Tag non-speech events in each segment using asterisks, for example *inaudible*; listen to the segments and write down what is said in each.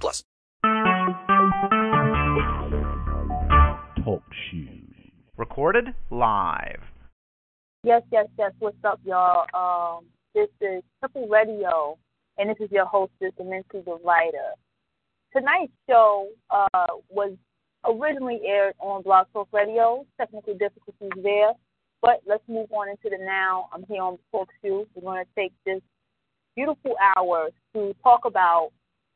plus. Talk shoes. Recorded live. Yes, yes, yes. What's up, y'all? Um, this is Temple Radio, and this is your hostess, Immensely the Writer. Tonight's show uh, was originally aired on Blog Talk Radio. Technical difficulties there. But let's move on into the now. I'm here on Talk Shoe. We're going to take this beautiful hour to talk about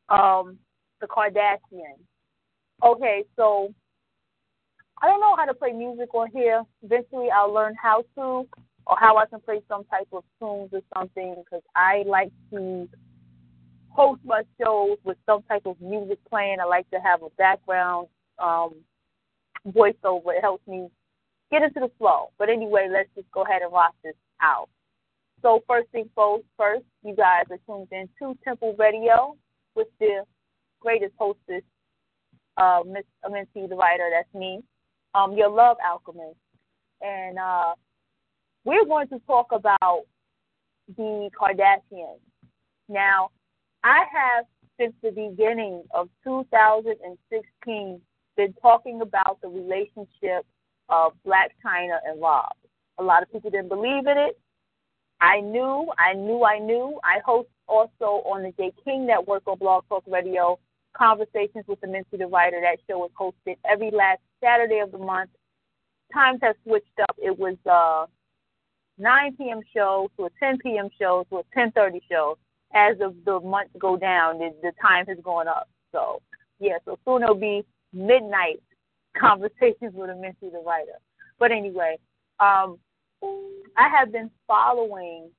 um, the Kardashians. Okay, so I don't know how to play music on here. Eventually, I'll learn how to, or how I can play some type of tunes or something, because I like to host my shows with some type of music playing. I like to have a background um, voiceover. It helps me get into the flow. But anyway, let's just go ahead and rock this out. So first thing first, you guys are tuned in to Temple Radio with the greatest hostess, uh, Miss Aminti, the writer. That's me. Um, your love alchemist, and uh, we're going to talk about the Kardashians. Now, I have since the beginning of 2016 been talking about the relationship of Blac Chyna and Rob. A lot of people didn't believe in it. I knew, I knew, I knew. I host also on the Jay King Network on Blog Talk Radio, Conversations with the Minty the Writer. That show is hosted every last Saturday of the month. Times have switched up. It was a 9 p.m. show to a 10 p.m. show to a 10:30 show. As of the months go down, the, the time has gone up. So yeah, so soon it'll be midnight *laughs* conversations with a Minty the writer. But anyway, um, I have been following.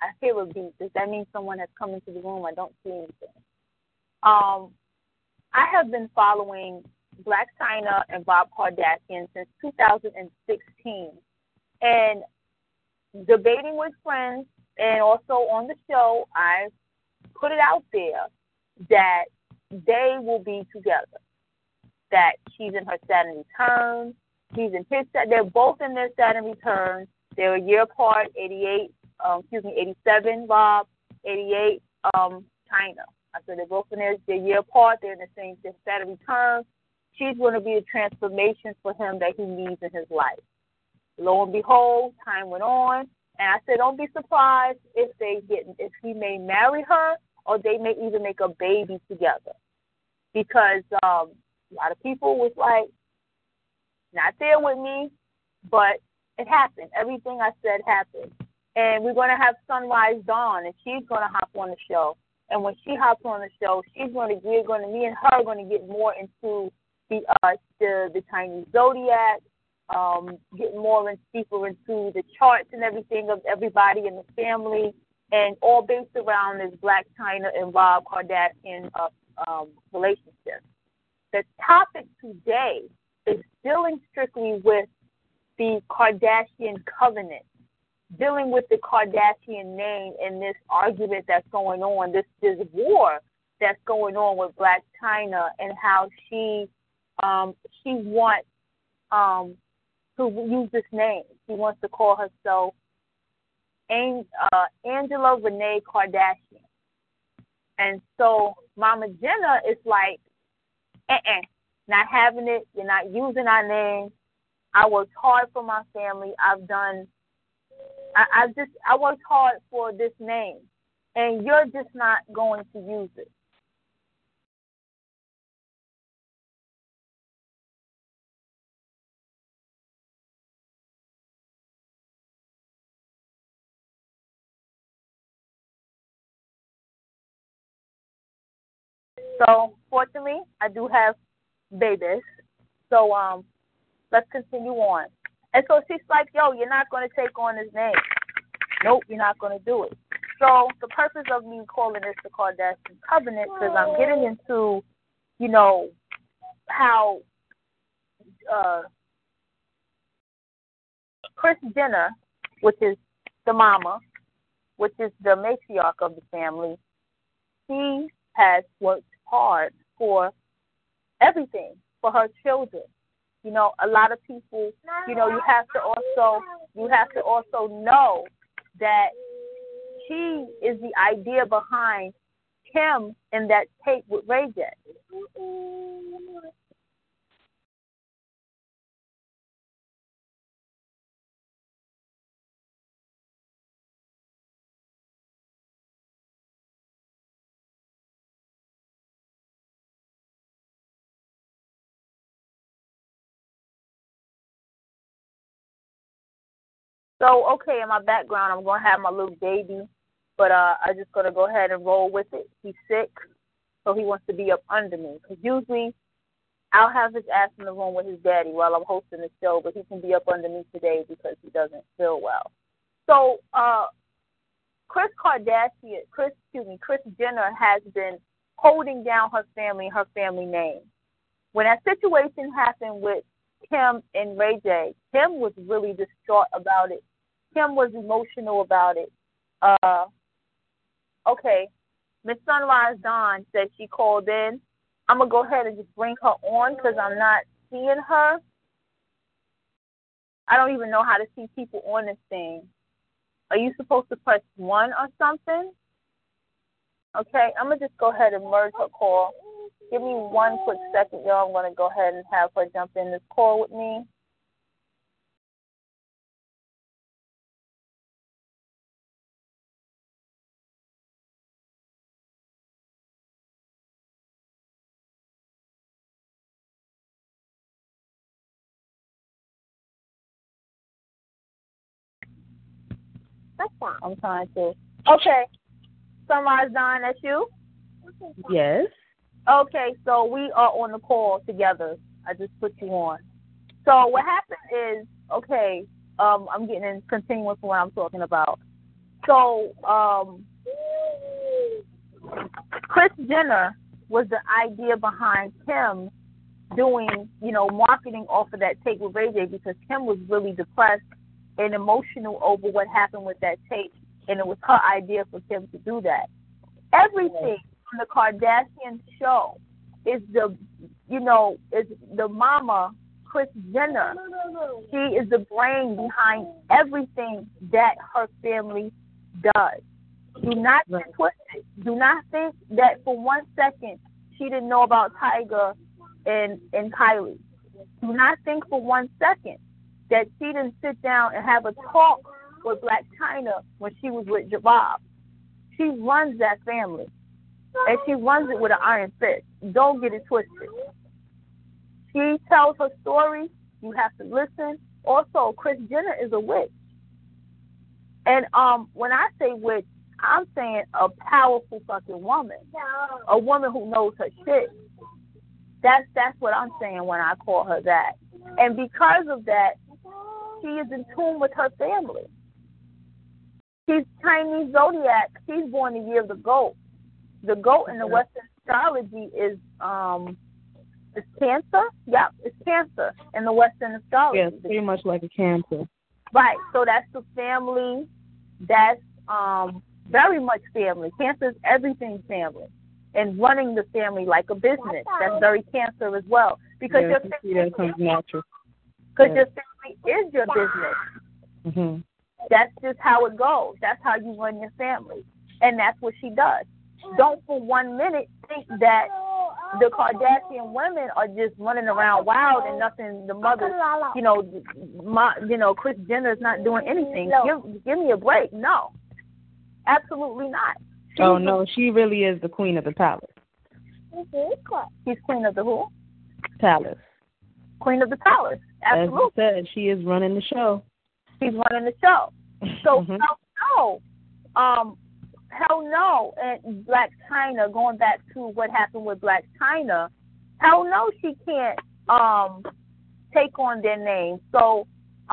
I hear a beat. Does that mean someone has come into the room? I don't see anything. Um, I have been following Blac Chyna and Bob Kardashian since 2016, and debating with friends, and also on the show, I put it out there that they will be together that she's in her Saturn return. He's in his they're both in their Saturn return. They're a year apart, 88, um, excuse me, 87, Bob, 88, um, Chyna. I said they're both in their, their year apart. They're in the same their Saturn return. She's going to be a transformation for him that he needs in his life. Lo and behold, time went on, and I said, don't be surprised if they get, if he may marry her or they may even make a baby together, because um, a lot of people was like not there with me, but it happened. Everything I said happened. And we're gonna have Sunrise Dawn and she's gonna hop on the show. And when she hops on the show, she's gonna we're gonna me and her are gonna get more into the uh the the Chinese zodiac, um, getting more and deeper into the charts and everything of everybody in the family, and all based around this Blac Chyna and Rob Kardashian uh, um, relationship. The topic today is dealing strictly with the Kardashian covenant, dealing with the Kardashian name and this argument that's going on, this this war that's going on with Blac Chyna and how she um, she wants um, to use this name. She wants to call herself uh, Angela Renee Kardashian. And so Mama Jenner is like, uh-uh, not having it. You're not using our name. I worked hard for my family. I've done. I, I just I worked hard for this name, and you're just not going to use it. So fortunately, I do have babies. So um, let's continue on. And so she's like, "Yo, you're not going to take on his name. Nope, you're not going to do it." So the purpose of me calling this the Kardashian covenant because I'm getting into, you know, how uh, Kris Jenner, which is the mama, which is the matriarch of the family, she has worked hard for everything for her children. You know, a lot of people, you know, you have to also you have to also know that she is the idea behind him in that tape with Ray J. So okay, in my background, I'm gonna have my little baby, but uh, I'm just gonna go ahead and roll with it. He's sick, so he wants to be up under me. Cause usually, I'll have his ass in the room with his daddy while I'm hosting the show, but he can be up under me today because he doesn't feel well. So, uh, Kris Kardashian, Kris, excuse me, Kris Jenner has been holding down her family, her family name. When that situation happened with Kim and Ray J, Kim was really distraught about it Kim was emotional about it. Uh, okay, Miss Sunrise Dawn said she called in. I'm gonna go ahead and just bring her on because I'm not seeing her. I don't even know how to see people on this thing. Are you supposed to press one or something? Okay, I'm gonna just go ahead and merge her call. Give me one quick second, y'all. I'm gonna go ahead and have her jump in this call with me. That's fine. I'm trying to. Okay. Sunrise Dawn, that's you? Yes. Okay, so we are on the call together. I just put you on. So what happened is, okay, um, I'm getting in continuing from what I'm talking about. So, um, Kris Jenner was the idea behind Kim doing, you know, marketing off of that tape with Ray J because Kim was really depressed and emotional over what happened with that tape, and it was her idea for Kim to do that. Everything on the Kardashian show is the, you know, is the mama Kris Jenner. She is the brain behind everything that her family does. Do not get. Do not think that for one second she didn't know about Tyga and and Kylie. Do not think for one second that she didn't sit down and have a talk with Blac Chyna when she was with Jabab. She runs that family. And she runs it with an iron fist. Don't get it twisted. She tells her story. You have to listen. Also, Kris Jenner is a witch. And um, when I say witch, I'm saying a powerful fucking woman. A woman who knows her shit. That's that's what I'm saying when I call her that. And because of that, she is in tune with her family. She's Chinese zodiac. She's born the year of the goat. The goat in the Western astrology is um it's cancer. Yeah, it's cancer in the Western astrology. Yes, pretty much like a cancer. Right. So that's the family. That's um very much family. Cancer is everything family. And running the family like a business. That's very cancer as well. Because yes, your you see that comes natural. because Yes. your family is your business. hmm That's just how it goes. That's how you run your family. And that's what she does. Don't for one minute think that the Kardashian women are just running around wild and nothing. The mother, you know, my, you know, Kris Jenner is not doing anything. Give, give me a break. No, absolutely not. She's Oh no, she really is the queen of the palace. She's queen of the who? Palace. Queen of the palace. As Absolutely. you said, she is running the show. She's running the show. So *laughs* Mhm. hell no. Um, hell no. And Blac Chyna, going back to what happened with Blac Chyna, hell no, she can't um take on their name. So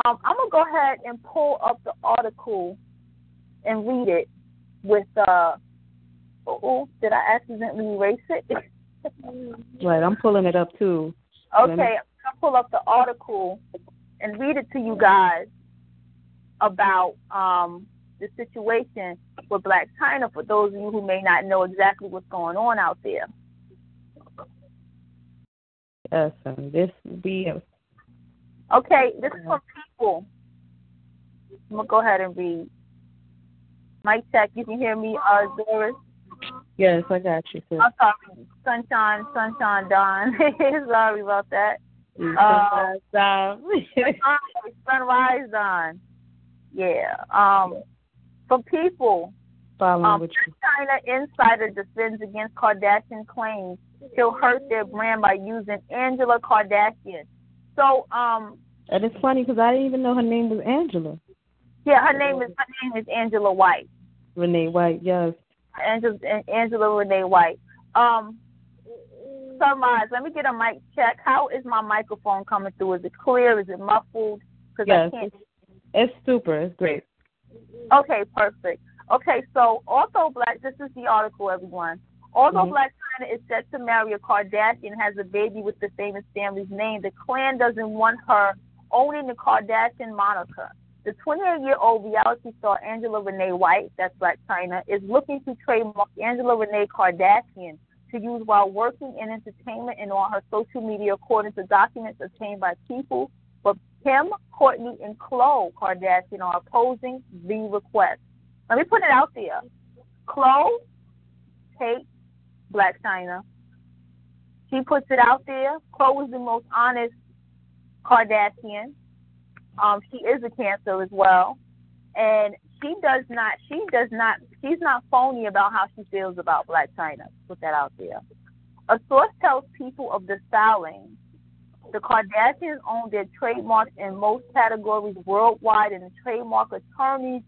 um, I'm gonna go ahead and pull up the article and read it with uh oh did I accidentally erase it? *laughs* right, I'm pulling it up too. Okay, I'll pull up the article and read it to you guys about um the situation with Blac Chyna for those of you who may not know exactly what's going on out there. Yes, and this be Okay, this is from people. I'm gonna go ahead and read. Mic check. You can hear me, uh, Doris. Yes, I got you. Sis. I'm sorry, Sunshine, Sunshine Dawn. *laughs* sorry about that. Uh, Sunrise, Sunrise Dawn. Yeah. Um, for people, Following um, with you. Chyna Insider defends against Kardashian claims she'll hurt their brand by using Angela Kardashian. So, um, And it's funny because I didn't even know her name was Angela. yeah, her name is her name is Angela White. Renee White, yes. Angela Angela Renee White. Um, Sunrise, let me get a mic check. How is my microphone coming through? Is it clear? Is it muffled? Because Yes, I can't. it's, it's super. It's great. Okay, perfect. Okay, so although Black, this is the article, everyone. Although Mhm. Blac Chyna is set to marry a Kardashian, has a baby with the famous family's name, the clan doesn't want her owning the Kardashian moniker. The 28-year-old reality star Angela Renee White, that's Blac Chyna, is looking to trademark Angela Renee Kardashian to use while working in entertainment and on her social media, according to documents obtained by people. But Kim, Kourtney, and Khloe Kardashian are opposing the request. Let me put it out there. Khloe hates Blac Chyna. She puts it out there. Khloe is the most honest Kardashian. Um, she is a cancer as well, and she does not. She does not. She's not phony about how she feels about Blac Chyna. Put that out there. A source tells people of the styling. The Kardashians own their trademarks in most categories worldwide, and the trademark attorney's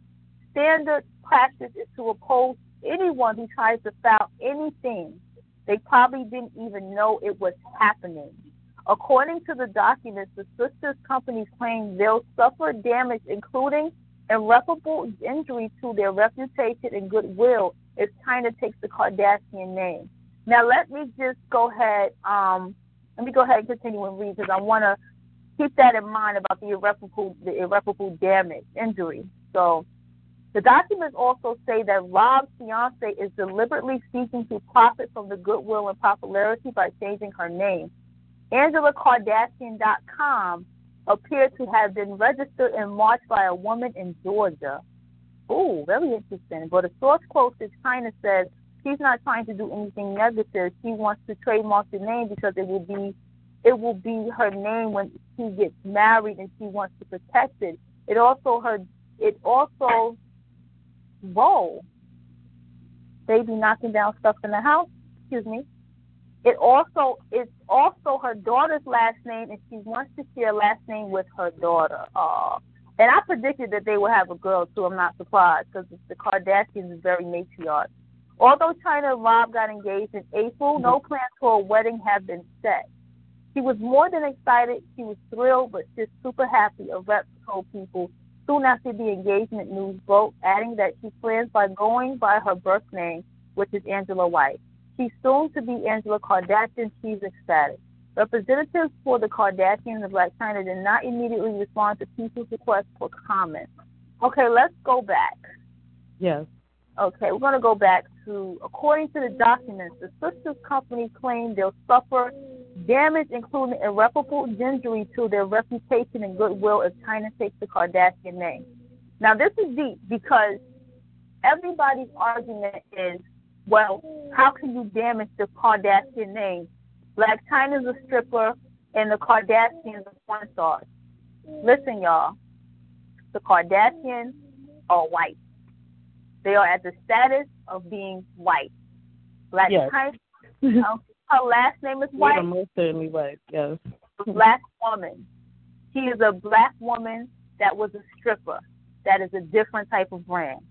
standard practice is to oppose anyone who tries to file anything they probably didn't even know it was happening. According to the documents, the sisters' companies claim they'll suffer damage, including irreparable injury to their reputation and goodwill if Chyna takes the Kardashian name. Now, let me just go ahead. Um, let me go ahead and continue and read because I want to keep that in mind about the irreparable, the irreparable damage, injury. So, the documents also say that Rob's fiance is deliberately seeking to profit from the goodwill and popularity by changing her name. AngelaKardashian.com appeared to have been registered in March by a woman in Georgia. Ooh, very interesting. But a source close to Chyna says she's not trying to do anything negative. She wants to trademark the name because it will be it will be her name when she gets married and she wants to protect it. It also her it also whoa. Baby knocking down stuff in the house. Excuse me. It also it's also her daughter's last name, and she wants to share last name with her daughter. Uh, and I predicted that they would have a girl too. I'm not surprised because the Kardashians is very matriarch. Although Chyna and Rob got engaged in April, no plans for a wedding have been set. She was more than excited. She was thrilled, but just super happy. A rep told people soon after the engagement news broke, adding that she plans by going by her birth name, which is Angela White. She's soon to be Angela Kardashian. She's ecstatic. Representatives for the Kardashians of Blac Chyna did not immediately respond to people's requests for comment. Okay, let's go back. Yes. Okay, we're going to go back to, according to the documents, the sisters company claimed they'll suffer damage, including irreparable injury to their reputation and goodwill if Chyna takes the Kardashian name. Now, this is deep because everybody's argument is, well, how can you damage the Kardashian name? Blac Chyna's a stripper and the Kardashians are porn stars. Listen, y'all, the Kardashians are white. They are at the status of being white. Black Yes. Chyna, uh, *laughs* her last name is white. Yeah, most certainly white. Yes. black woman. She is a black woman that was a stripper. That is a different type of brand.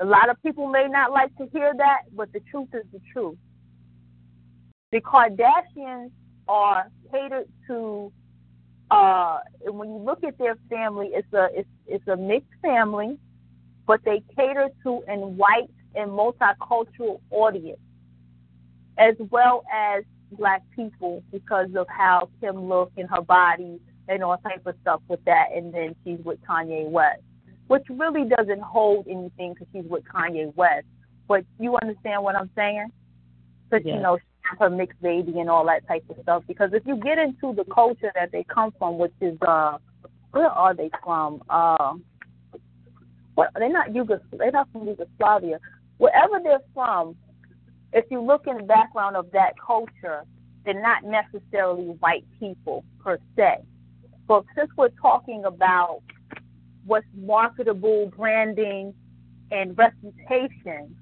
A lot of people may not like to hear that, but the truth is the truth. The Kardashians are catered to. Uh, and when you look at their family, it's a it's it's a mixed family. but they cater to an white and multicultural audience, as well as black people because of how Kim looks and her body and all type of stuff with that. And then she's with Kanye West, which really doesn't hold anything because she's with Kanye West. But you understand what I'm saying? Because Yes. you know her mixed baby and all that type of stuff. Because if you get into the culture that they come from, which is uh, where are they from? Uh, what they're not Yugos they're not from Yugoslavia. Wherever they're from, if you look in the background of that culture, they're not necessarily white people per se. But since we're talking about what's marketable, branding, and reputation,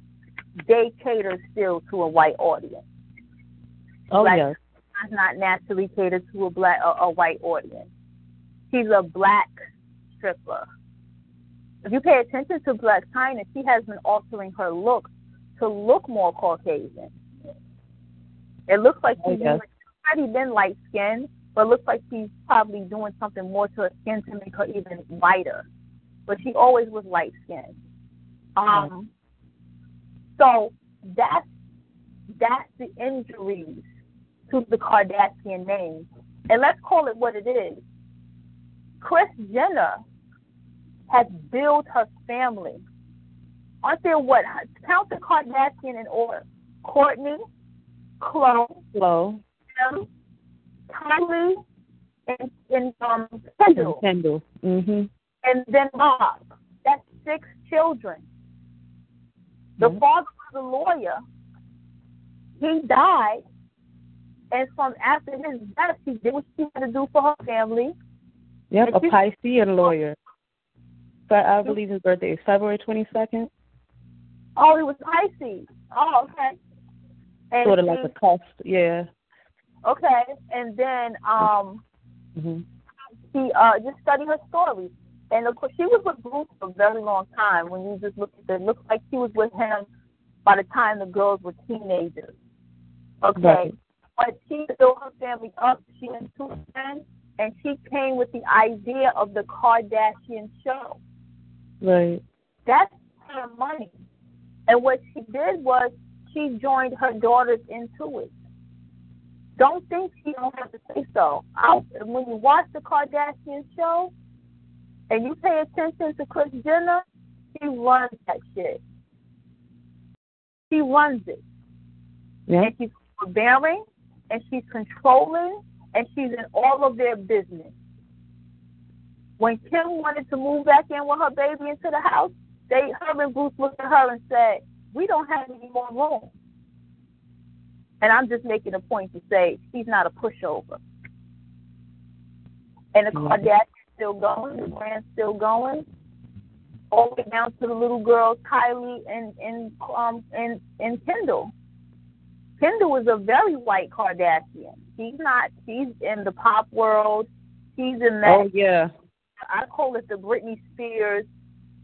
they cater still to a white audience. Oh Black yes. does not naturally cater to a black a, a white audience. She's a black stripper. If you pay attention to Blac Chyna, she has been altering her look to look more Caucasian. It looks like oh, she's Okay. already been light skinned, but it looks like she's probably doing something more to her skin to make her even whiter. But she always was light skinned. Um, so that's that's the injuries to the Kardashian name. And let's call it what it is. Kris Jenner has built her family. Aren't there what? Count the Kardashian in order. Kourtney, Khloe, Hello. Kylie, and, and um, Kendall, Kendall. Mhm. and then Bob. That's six children. The Mhm. father was a lawyer. He died, and from after his death, she did what she had to do for her family. Yep, a If you- Piscean lawyer. But I believe his birthday is February twenty second. Oh, he was Pisces. Oh, okay. And Sort of like a cusp. Yeah. Okay, and then um, Mhm. she uh just studied her story, and of course she was with Bruce for a very long time. When you just look at it, it looks like she was with him by the time the girls were teenagers. Okay, Right. but she built her family up. She had two men, and she came with the idea of the Kardashian show. Right. That's her money. And what she did was she joined her daughters into it. Don't think she don't have to say so. I, when you watch the Kardashian show and you pay attention to Kris Jenner, she runs that shit. She runs it. Yeah. And she's overbearing and she's controlling and she's in all of their business. When Kim wanted to move back in with her baby into the house, they her and Bruce looked at her and said, We don't have any more room. And I'm just making a point to say she's not a pushover. And the. Kardashians still going, the brand's still going. All the way down to the little girls, Kylie and and um and and Kendall. Kendall is a very white Kardashian. She's not. She's in the pop world. She's in that. Oh yeah. I call it the Britney Spears,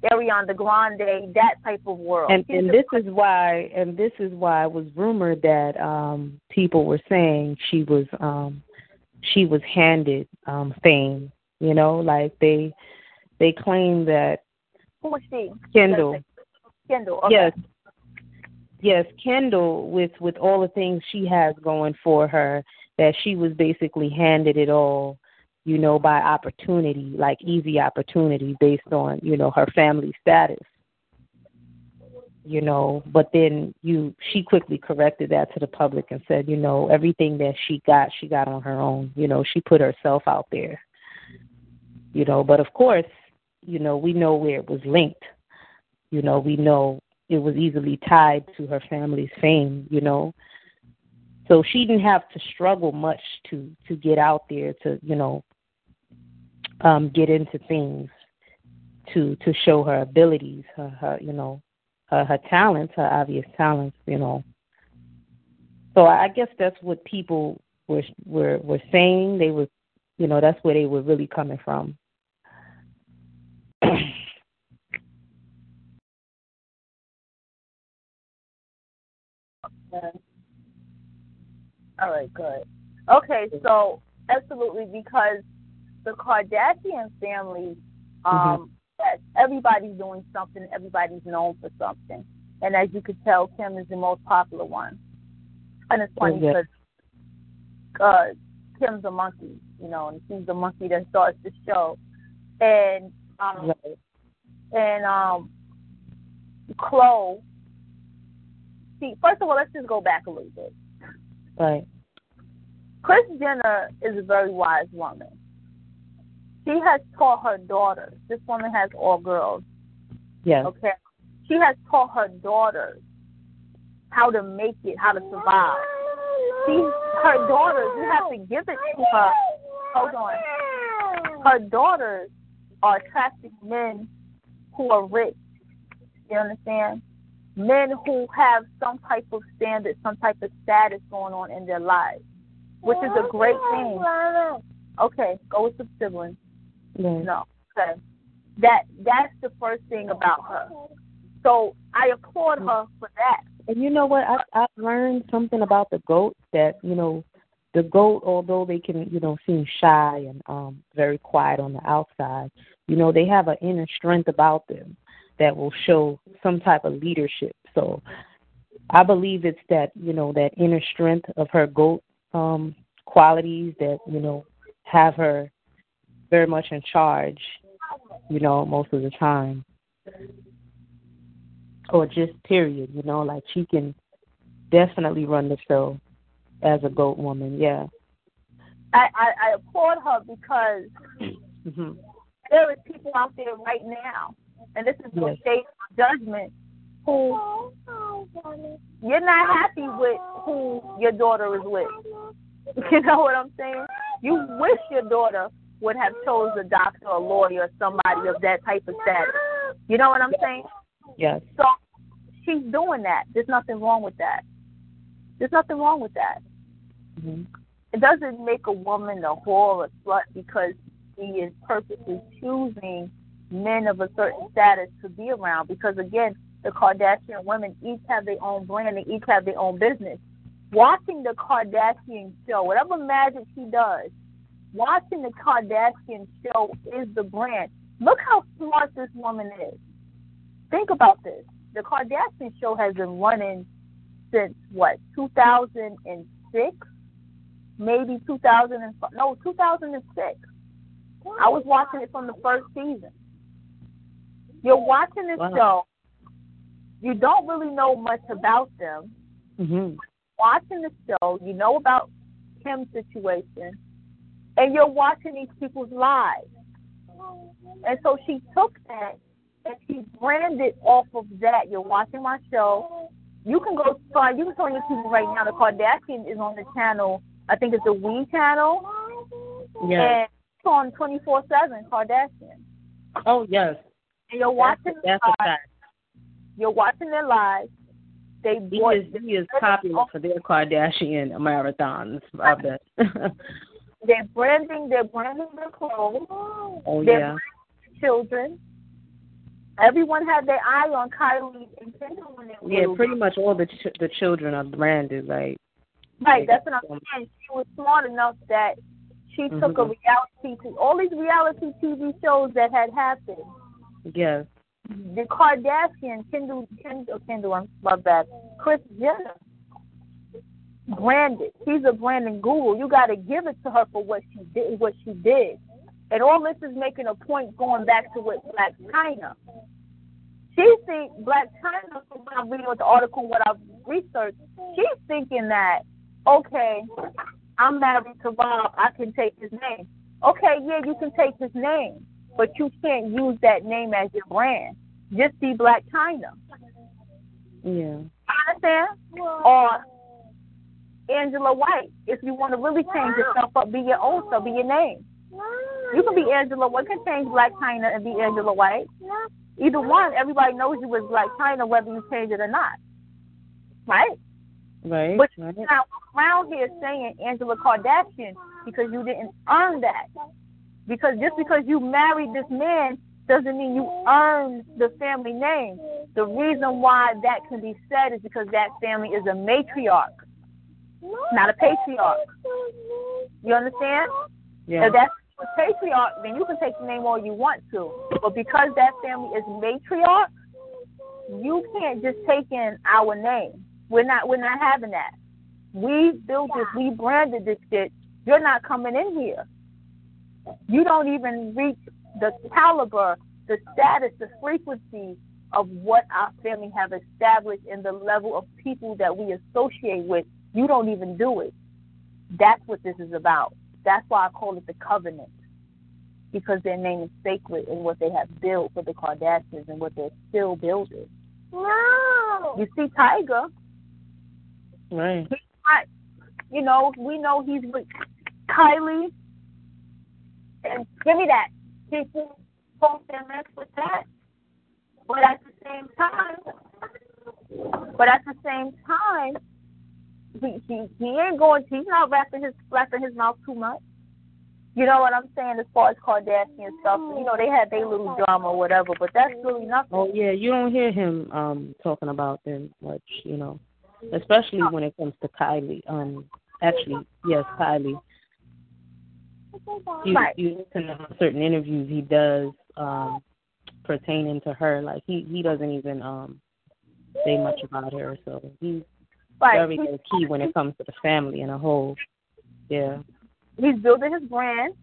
Ariana Grande, that type of world. And and this is why and this is why it was rumored that um people were saying she was um she was handed um fame, you know, like they they claim that who was she? Kendall Kendall. Okay. Yes. Yes, Kendall with with all the things she has going for her that she was basically handed it all, you know, by opportunity, like easy opportunity based on, you know, her family status. You know, but then you she quickly corrected that to the public and said, you know, everything that she got, she got on her own. You know, she put herself out there. You know, but of course, you know, we know where it was linked. You know, we know it was easily tied to her family's fame, you know. So she didn't have to struggle much to to get out there to, you know, um get into things to to show her abilities, her, her you know, her her talents, her obvious talents, you know. So I guess that's what people were were were saying. They were, you know, that's where they were really coming from. *clears throat* All right, good. Okay, so absolutely because the Kardashian family um Yes, everybody's doing something. Everybody's known for something. And as you could tell, Kim is the most popular one. And it's funny because uh, Kim's a monkey, you know, and she's the monkey that starts the show. And um, and um, Khloe. See, first of all, let's just go back a little bit. Right. Kris Jenner is a very wise woman. She has taught her daughters. This woman has all girls. Yes. Okay. She has taught her daughters how to make it, how to survive. She, her daughters, you have to give it to her. Hold on. Her daughters are attracting men who are rich. You understand? Men who have some type of standard, some type of status going on in their lives, which is a great thing. Okay, go with the siblings. Right. No. Okay. That that's the first thing about her. So I applaud her for that. And you know what? I I've learned something about the goats that you know, the goat, although they can you know seem shy and um very quiet on the outside, you know they have an inner strength about them that will show some type of leadership. So I believe it's that you know that inner strength of her goat um qualities that you know have her very much in charge. You know, most of the time or just period, you know, like she can definitely run the show as a goat woman, yeah. I, I, I applaud her because hmm there is people out there right now, and this is no Yes. shade judgment, who you're not happy with who your daughter is with. *laughs* You know what I'm saying? You wish your daughter would have chose a doctor, a lawyer, or somebody of that type of status. You know what I'm saying? Yes. So she's doing that. There's nothing wrong with that. There's nothing wrong with that. hmm It doesn't make a woman a whore or slut because she is purposely choosing men of a certain status to be around. Because again, the Kardashian women each have their own brand, they each have their own business. Watching the Kardashian show, whatever magic she does, watching the Kardashian show is the brand. Look how smart this woman is. Think about this. The Kardashian show has been running since what, 2006? Maybe 2005. No, 2006. I was watching it from the first season. You're watching this Wow. show. You don't really know much about them. hmm Watching the show, you know about Kim's situation, and you're watching these people's lives. And so she took that and she branded off of that. You're watching my show. You can go find. You can go on people right now. The Kardashian is on the channel. I think it's the We channel. Yes. And it's on 24 7 Kardashian. Oh yes. And you're watching That's, that's lives. fact. You're watching their lives. They He is he is popular for their Kardashian marathons. I bet. *laughs* they're branding. They're branding their clothes. oh They're yeah. children. Everyone had their eye on Kylie and Kendall when they were Yeah, little. pretty much all the ch- the children are branded, like. Right, They that's what I'm saying. She was smart enough that she took a Mhm. reality to all these reality TV shows that had happened. Yes. The Kardashian, Kendall, Kendall, Kendall, I'm my bad, Kris Jenner, branded. She's a branding guru. You got to give it to her for what she did. What she did, and all this is making a point going back to what Blac Chyna. She think Blac Chyna, from what I'm reading with the article, what I've researched, she's thinking that okay, I'm married to Bob, I can take his name. Okay, yeah, you can take his name, but you can't use that name as your brand. Just be Blac Chyna. Yeah. You understand? Or Angela White. If you want to really change yourself up, be your own self, be your name. You can be Angela White. You can change Blac Chyna and be Angela White. Either one, everybody knows you as Blac Chyna, whether you change it or not. Right? Right. But right. not around here saying Angela Kardashian because you didn't earn that. Because just because you married this man doesn't mean you earned the family name. The reason why that can be said is because that family is a matriarch, not a patriarch. You understand? Yeah. If that's with patriarch, then you can take the name all you want to. But because that family is matriarch, you can't just take in our name. We're not we're not having that. We built this, we branded this shit. You're not coming in here. You don't even reach the caliber, the status, the frequency of what our family have established and the level of people that we associate with. You don't even do it. That's what this is about. That's why I call it the covenant. Because their name is sacred and what they have built for the Kardashians and what they're still building. No. You see Tyga. Right. He's not, you know, we know he's with Kylie. And give me that. People post and mess with that. But at the same time, but at the same time, he he, he ain't going. He's not wrapping his wrapping his mouth too much. You know what I'm saying? As far as Kardashian stuff, you know, they had their little drama or whatever, but that's really nothing. Oh yeah, you don't hear him um talking about them much, you know, especially when it comes to Kylie. Um, actually, yes, Kylie. You Right. you listen to certain interviews he does um pertaining to her, like he he doesn't even um say much about her, so he's Right. very very key when it comes to the family and a whole. Yeah. he's building his brand.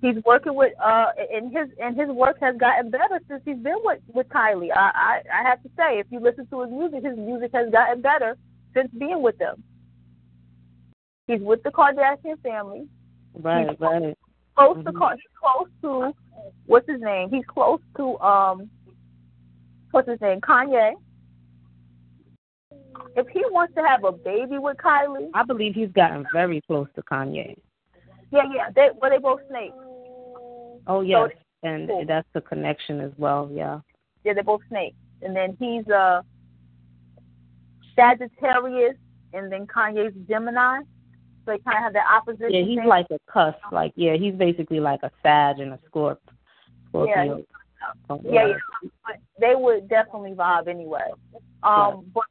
He's working with uh and his and his work has gotten better since he's been with with Kylie. I I, I have to say, if you listen to his music, his music has gotten better since being with them. He's with the Kardashian family. Right, right. Close to Mhm. Ka- close to what's his name? He's close to um what's his name? Kanye. If he wants to have a baby with Kylie, I believe he's gotten very close to Kanye. yeah, yeah, they well they both snakes. Oh yes, and cool. that's the connection as well. Yeah. Yeah, they're both snakes. And then he's a Sagittarius, and then Kanye's Gemini. So they kind of have the opposite. Yeah, he's thing. like a cusp. Like yeah, he's basically like a Sag and a Scorp. Scorpio. Oh, yeah, yeah. But they would definitely vibe anyway. Um, but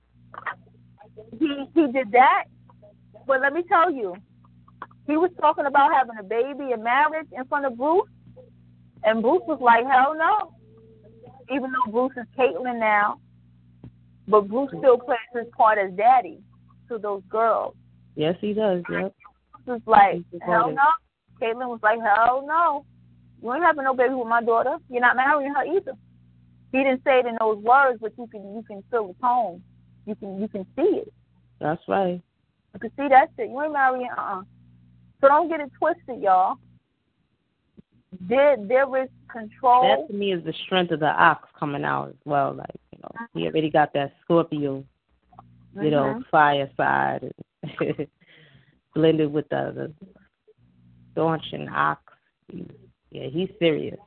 he he did that. But let me tell you, he was talking about having a baby and marriage in front of Bruce, and Bruce was like, "Hell no." Even though Bruce is Caitlyn now, but Bruce still plays his part as daddy to those girls. Yes, he does. Yep. Bruce was like, "Hell no." Caitlyn was like, "Hell no." You ain't having no baby with my daughter. You're not marrying her either. He didn't say it in those words, but you can you can feel the tone. You can you can see it. That's right. You can see that shit. You ain't marrying uh uh So don't get it twisted, y'all. There there is control. That to me is the strength of the ox coming out as well. Like you know, he already got that Scorpio, you know, Mhm. fire side, and *laughs* blended with the the staunch and ox. Yeah, he's serious.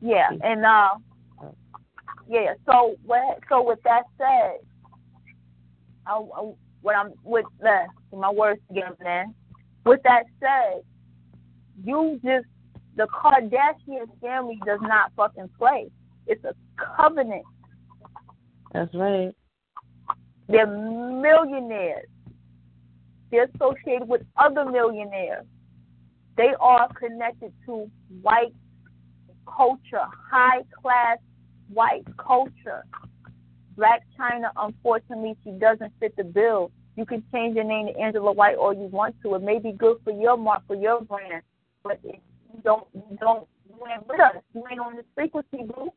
Yeah, and uh, yeah. So what? So with that said, I, I, what I'm with uh, my words together, man. With that said, you just the Kardashian family does not fucking play. It's a covenant. That's right. They're millionaires. They're associated with other millionaires. They are connected to white culture, high class white culture. Blac Chyna, unfortunately, she doesn't fit the bill. You can change your name to Angela White all you want to. It may be good for your mark, for your brand, but if you don't, you don't, you ain't with us. You ain't on this frequency, boo.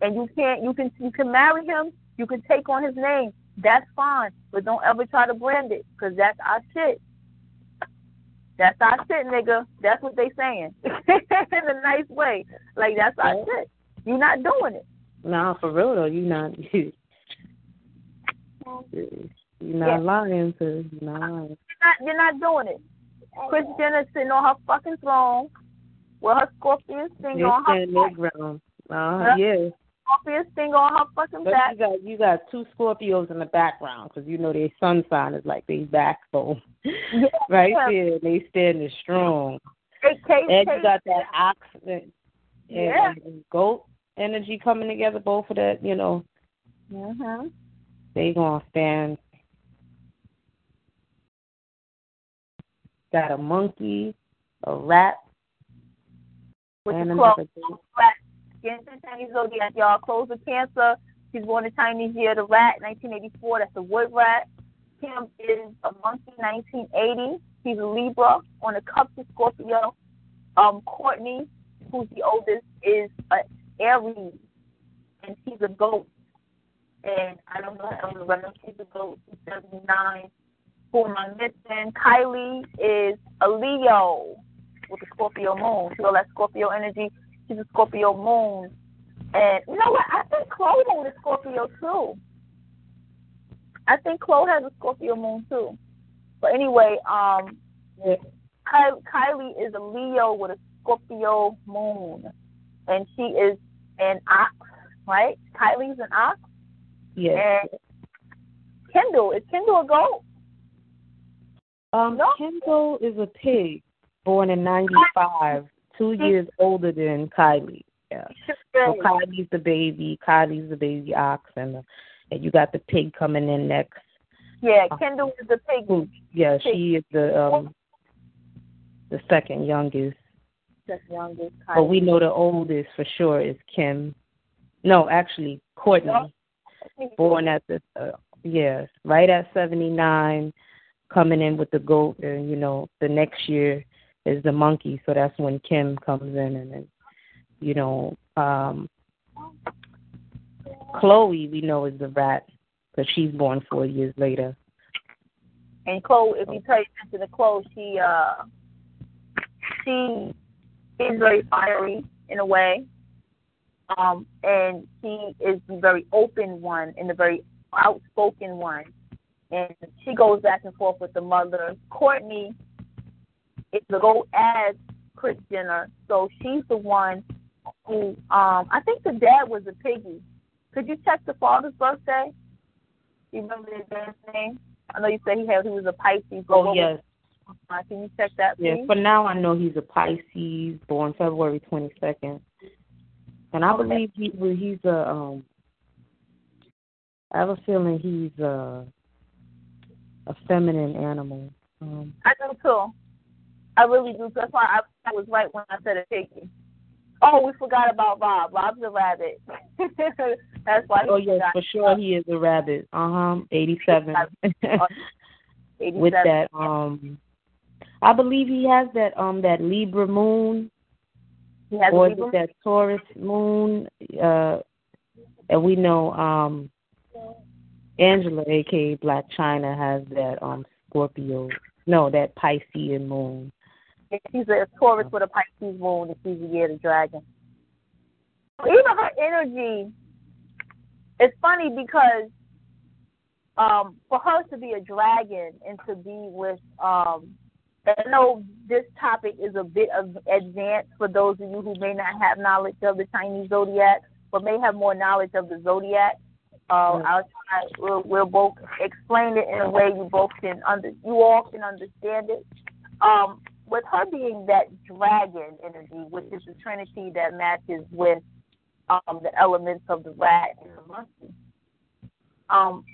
And you can't, you can, you can marry him. You can take on his name. That's fine, but don't ever try to brand it, cause that's our shit. That's our shit, nigga. That's what they saying *laughs* in a nice way. Like that's our shit. You're not doing it. Nah, for real though, you not *laughs* you you're not Yeah. lying to nah. You're not, you're not doing it. Kris Jenner sitting on her fucking throne with her scorpion thing They on her stand their back. ground. Uh, Yeah. yeah. Scorpion thing on her fucking But back. you got you got two Scorpios in the background because you know their sun sign is like their backbone, Yeah, *laughs* right yeah. there. They standing strong, and you got that ox and, Yeah. and goat energy coming together. Both of that, you know, Mhm. they gonna stand got a monkey, a rat, and is another. Rat. Chinese zodiac, y'all. Close of Cancer. She's born in Chinese year. The rat, 1984. That's a wood rat. Kim is a monkey, 1980. She's a Libra on the cusp of Scorpio. Um, Kourtney, who's the oldest, is a Aries, and she's a goat. And I don't know how to remember. She's a goat. She's 79. Who am I missing? Kylie is a Leo with a Scorpio moon. She got that Scorpio energy. She's a Scorpio moon. And you know what? I think Khloe moon is Scorpio too. I think Khloe has a Scorpio moon too. But anyway, um, Yeah. Ky- Kylie is a Leo with a Scorpio moon, and she is an ox, right? Kylie's an ox, Yes. and Kendall is Kendall a goat? Um, No. Kendall is a pig, born in '95, two years older than Kylie. Yeah. So Kylie's the baby. Kylie's the baby ox, and the, and you got the pig coming in next. Yeah, Kendall is the pig. Who? Yeah, she is the um the second youngest, That's youngest. but we know the oldest for sure is Kim. No, actually Kourtney, born at the uh, yes, right at seventy nine, coming in with the goat, and you know the next year is the monkey, so that's when Kim comes in, and then you know um Khloe we know is the rat because she's born four years later. And Khloe, if you pay attention to Khloe, she uh she is very fiery in a way. Um, and she is the very open one and the very outspoken one. And she goes back and forth with the mother. Kourtney is the go as Kris Jenner, so she's the one who um I think the dad was a piggy. Could you check the father's birthday? You remember the dad's name? I know you said he had he was a Pisces. Oh yes, uh, can you check that, yes. please? For now, I know he's a Pisces, born February twenty second, and I Okay. believe he he's a um. I have a feeling he's a a feminine animal. Um, I do too. I really do. That's why I, I was right when I said a piggy. Oh, we forgot about Rob. Rob's a rabbit. *laughs* That's why oh yes, for sure he is a rabbit. Uh huh. Eighty seven. *laughs* With that, um, I believe he has that um that Libra moon he has or is it that Taurus moon? Uh, and we know um Angela, aka Blac Chyna, has that um Scorpio. No, that Piscean moon. She's a Taurus with a Pisces moon, and she's a year of the dragon. Even her energy, it's funny because um, for her to be a dragon and to be with, um, I know this topic is a bit of advanced for those of you who may not have knowledge of the Chinese zodiac, but may have more knowledge of the zodiac. Uh, I'll try. We'll, we'll both explain it in a way you both can under, you all can understand it. Um, with her being that dragon energy, which is the trinity that matches with um, the elements of the rat and the monkey, um,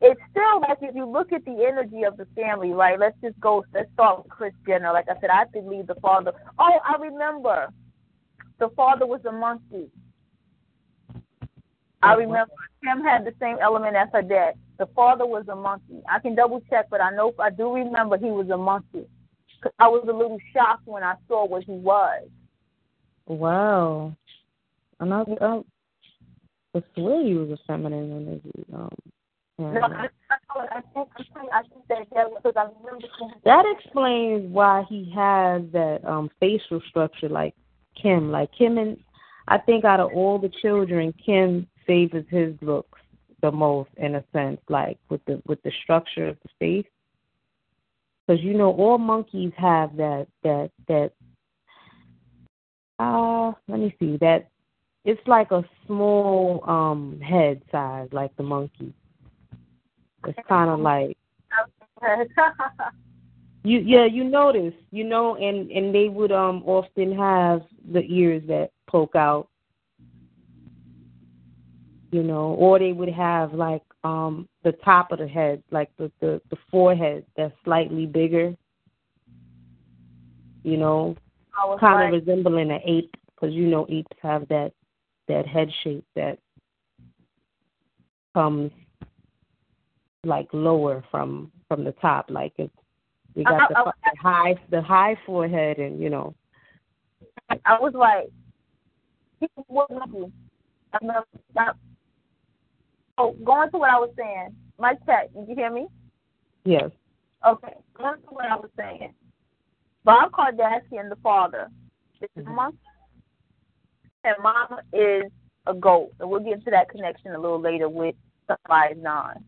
it's still like if you look at the energy of the family, right? Let's just go. Let's start with Kris Jenner. Like I said, I believe the father. Oh, I remember. The father was a monkey. I remember Kim had the same element as her dad. The father was a monkey. I can double check, but I know I do remember he was a monkey. I was a little shocked when I saw what he was. Wow. And I, I, I swear he was a feminine energy. Um, No. I, I, I think I think that that because I remember That explains why he has that um facial structure like Kim. Like Kim and I think out of all the children, Kim favors his looks the most in a sense, like with the with the structure of the face. Because you know all monkeys have that that that uh let me see that it's like a small um head size like the monkey. It's kind of like you yeah, you notice, you know, and and they would um often have the ears that poke out, you know, or they would have like um the top of the head, like the the, the forehead that's slightly bigger. You know, kind of resembling an ape, because you know apes have that that head shape that comes like lower from from the top, like it's we got the, the high the high forehead, and you know. I was like, what? I'm oh, going to what I was saying. My check. Did you hear me? Yes. Okay. Going to what I was saying. Bob Kardashian, the father, is mm-hmm. mama, and mama is a goat, and we'll get into that connection a little later with Somebody's Nine.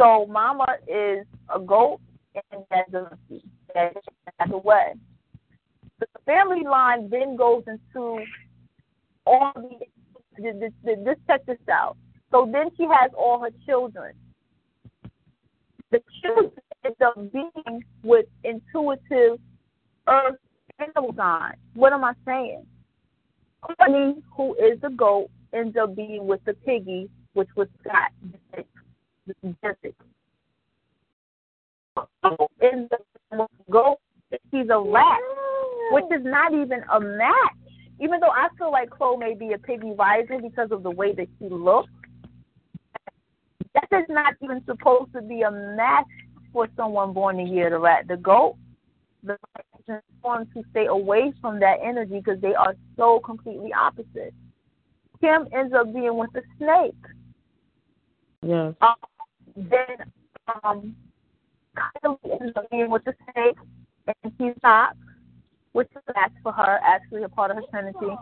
So mama is a goat and that's a that's a way. The family line then goes into all the this, this, this check this out. So then she has all her children. The children end up being with intuitive earth animal sign. What am I saying? Kourtney, who is the goat, ends up being with the piggy, which was Scott. Jessica. In the goat, he's a rat, which is not even a match even though I feel like Khloe may be a piggy rising because of the way that she looks, that is not even supposed to be a match for someone born the year of the rat. The goat, the want to stay away from that energy because they are so completely opposite. Kim ends up being with the snake. Yes. Um, then um, Kylie ends up being with the snake, and he's not which is that's for her, actually a part of her trinity.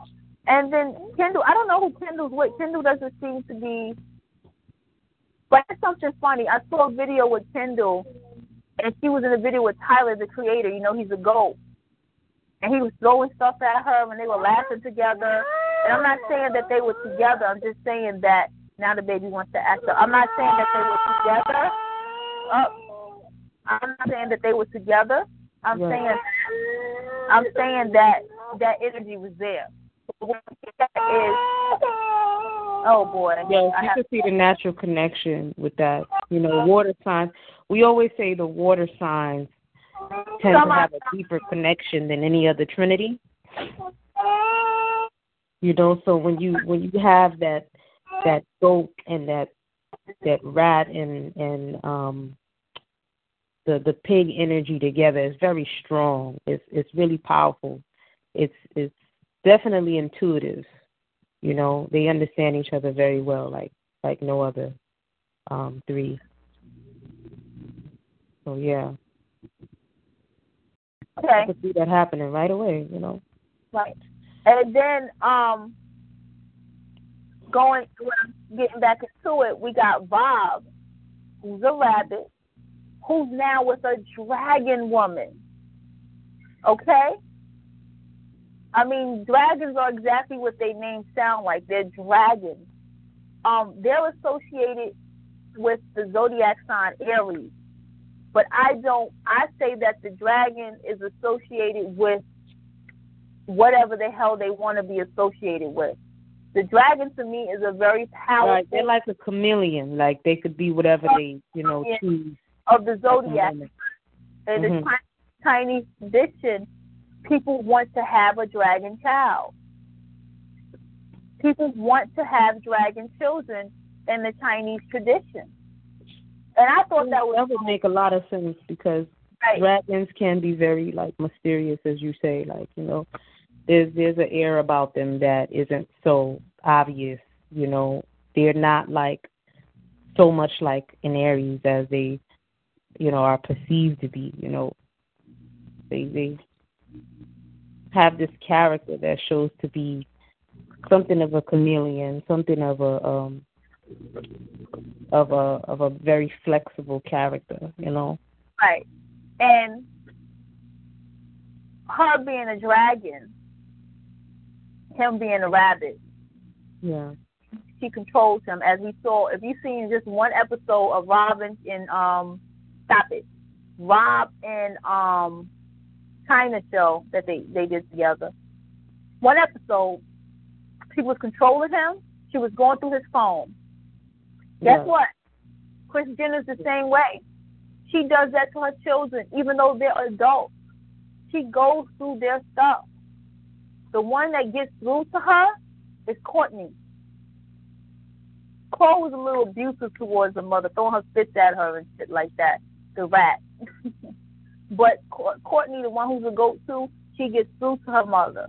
And then Kendall, I don't know who Kendall's with. Kendall doesn't seem to be. But it's something funny. I saw a video with Kendall, and she was in a video with Tyler, the creator. You know, he's a goat. And he was throwing stuff at her, and they were laughing together. And I'm not saying that they were together. I'm just saying that now the baby wants to act up. I'm not saying that they were together. Uh, I'm not saying that they were together. I'm yeah. saying I'm saying that that energy was there. Is, oh boy. Yes, you can see the natural connection with that. You know, water signs. We always say the water signs tend to have a deeper connection than any other trinity. You know, so when you when you have that that goat and that that rat and and um the the pig energy together is very strong. It's it's really powerful. It's it's definitely intuitive. You know, they understand each other very well, like like no other um three. So yeah. Okay. I could see that happening right away, you know. Right. And then um going getting back into it, we got Bob, who's a rabbit, who's now with a dragon woman. Okay? I mean, dragons are exactly what their name sound like. They're dragons. Um, they're associated with the zodiac sign Aries. But I don't I say that the dragon is associated with whatever the hell they want to be associated with. The dragon to me is a very powerful. Right, they're like a chameleon. Like they could be whatever they, you know, choose of the zodiac. In mm-hmm. the Chinese tradition, people want to have a dragon child. People want to have dragon children in the Chinese tradition. And I thought that, that would make a lot of sense because right. dragons can be very like mysterious, as you say. Like you know, there's there's an air about them that isn't so obvious. You know, they're not like so much like an Aries as they you know, are perceived to be, you know, they they have this character that shows to be something of a chameleon, something of a um of a of a very flexible character, you know. Right. And her being a dragon, him being a rabbit. Yeah. She controls him as we saw if you've seen just one episode of Robin in um Stop it. Rob and um Chyna show that they they did together. One episode, she was controlling him. She was going through his phone. Guess yeah. what? Kris Jenner's the same way. She does that to her children, even though they're adults. She goes through their stuff. The one that gets through to her is Kourtney. Khloe was a little abusive towards her mother, throwing her fists at her and shit like that. The rat. *laughs* but Kourtney, the one who's a goat to, she gets through to her mother,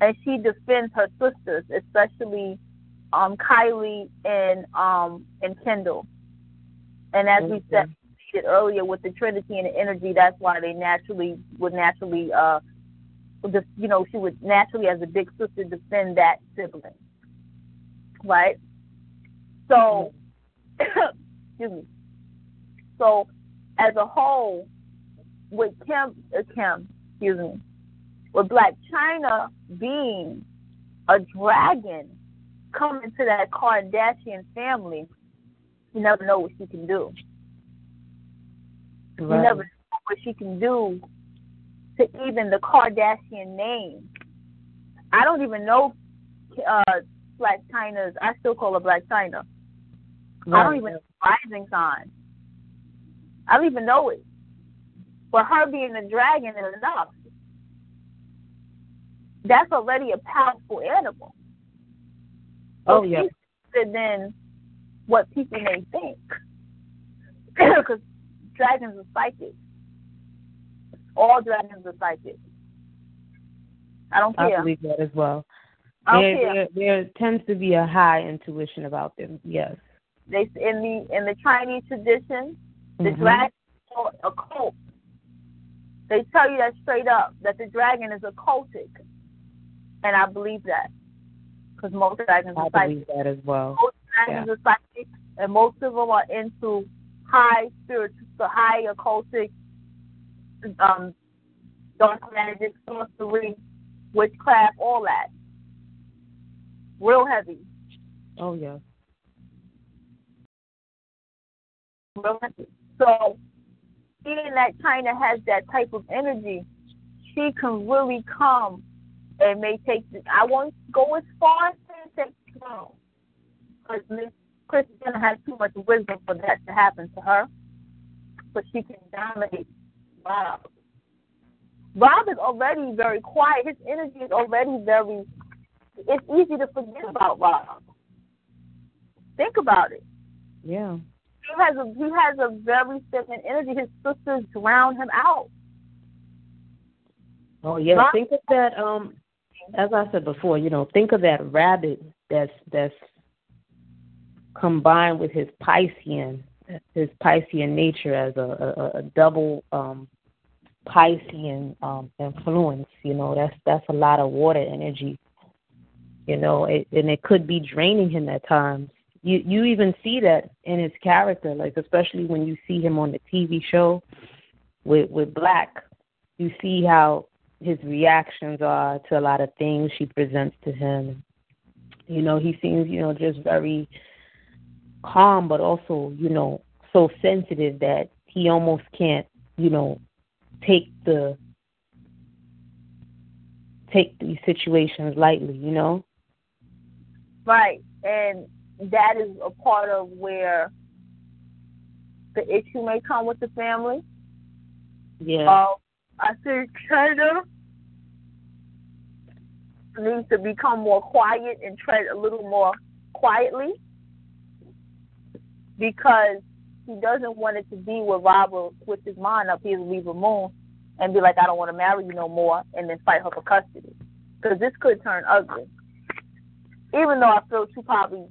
and she defends her sisters, especially um, Kylie and um, and Kendall. And as we said earlier with the Trinity and the energy, that's why they naturally would naturally, uh, just you know, she would naturally, as a big sister, defend that sibling, right? So, *coughs* excuse me. So, as a whole, with Kim, uh, Kim, excuse me, with Blac Chyna being a dragon coming to that Kardashian family, you never know what she can do. Right. You never know what she can do to even the Kardashian name. I don't even know uh, Blac Chyna's. I still call her Black China. Right. I don't even know rising sign. I don't even know it. But her being a dragon is enough. That's already a powerful animal. Oh yeah. Than what people may think, *clears throat* because dragons are psychic. All dragons are psychic. I don't care. I believe that as well. There, there, there tends to be a high intuition about them. Yes. They in the in the Chinese tradition, the mm-hmm. dragon is a cult. They tell you that straight up that the dragon is occultic, and I believe that because most dragons are psychic. I believe that as well. Most dragons yeah. are psychic, and most of them are into high spiritual, so high occultic, um, dark magic, sorcery, witchcraft, all that. Real heavy. Oh yeah. So, being that Chyna has that type of energy, she can really come and may take. I won't go as far as saying take the throne, because Miss Christiana has too much wisdom for that to happen to her. But she can dominate Rob. Rob is already very quiet. His energy is already very. It's easy to forget about Rob. Think about it. Yeah he has a he has a very feminine energy. His sisters drown him out. Oh yeah, right? think of that. Um, as I said before, you know, think of that rabbit that's that's combined with his Piscean, his Piscean nature as a, a, a double um, Piscean um, influence. You know, that's that's a lot of water energy. You know, it, and it could be draining him at times you you even see that in his character, like especially when you see him on the TV show with with Blac, you see how his reactions are to a lot of things she presents to him. You know, he seems, you know, just very calm but also, you know, so sensitive that he almost can't, you know, take the take these situations lightly, you know? Right. And that is a part of where the issue may come with the family. Yeah. Uh, I think Chyna needs to become more quiet and tread a little more quietly because he doesn't want it to be where Rob will his mind up. He'll leave a moon and be like, I don't want to marry you no more, and then fight her for custody. Because this could turn ugly. Even though I feel she probably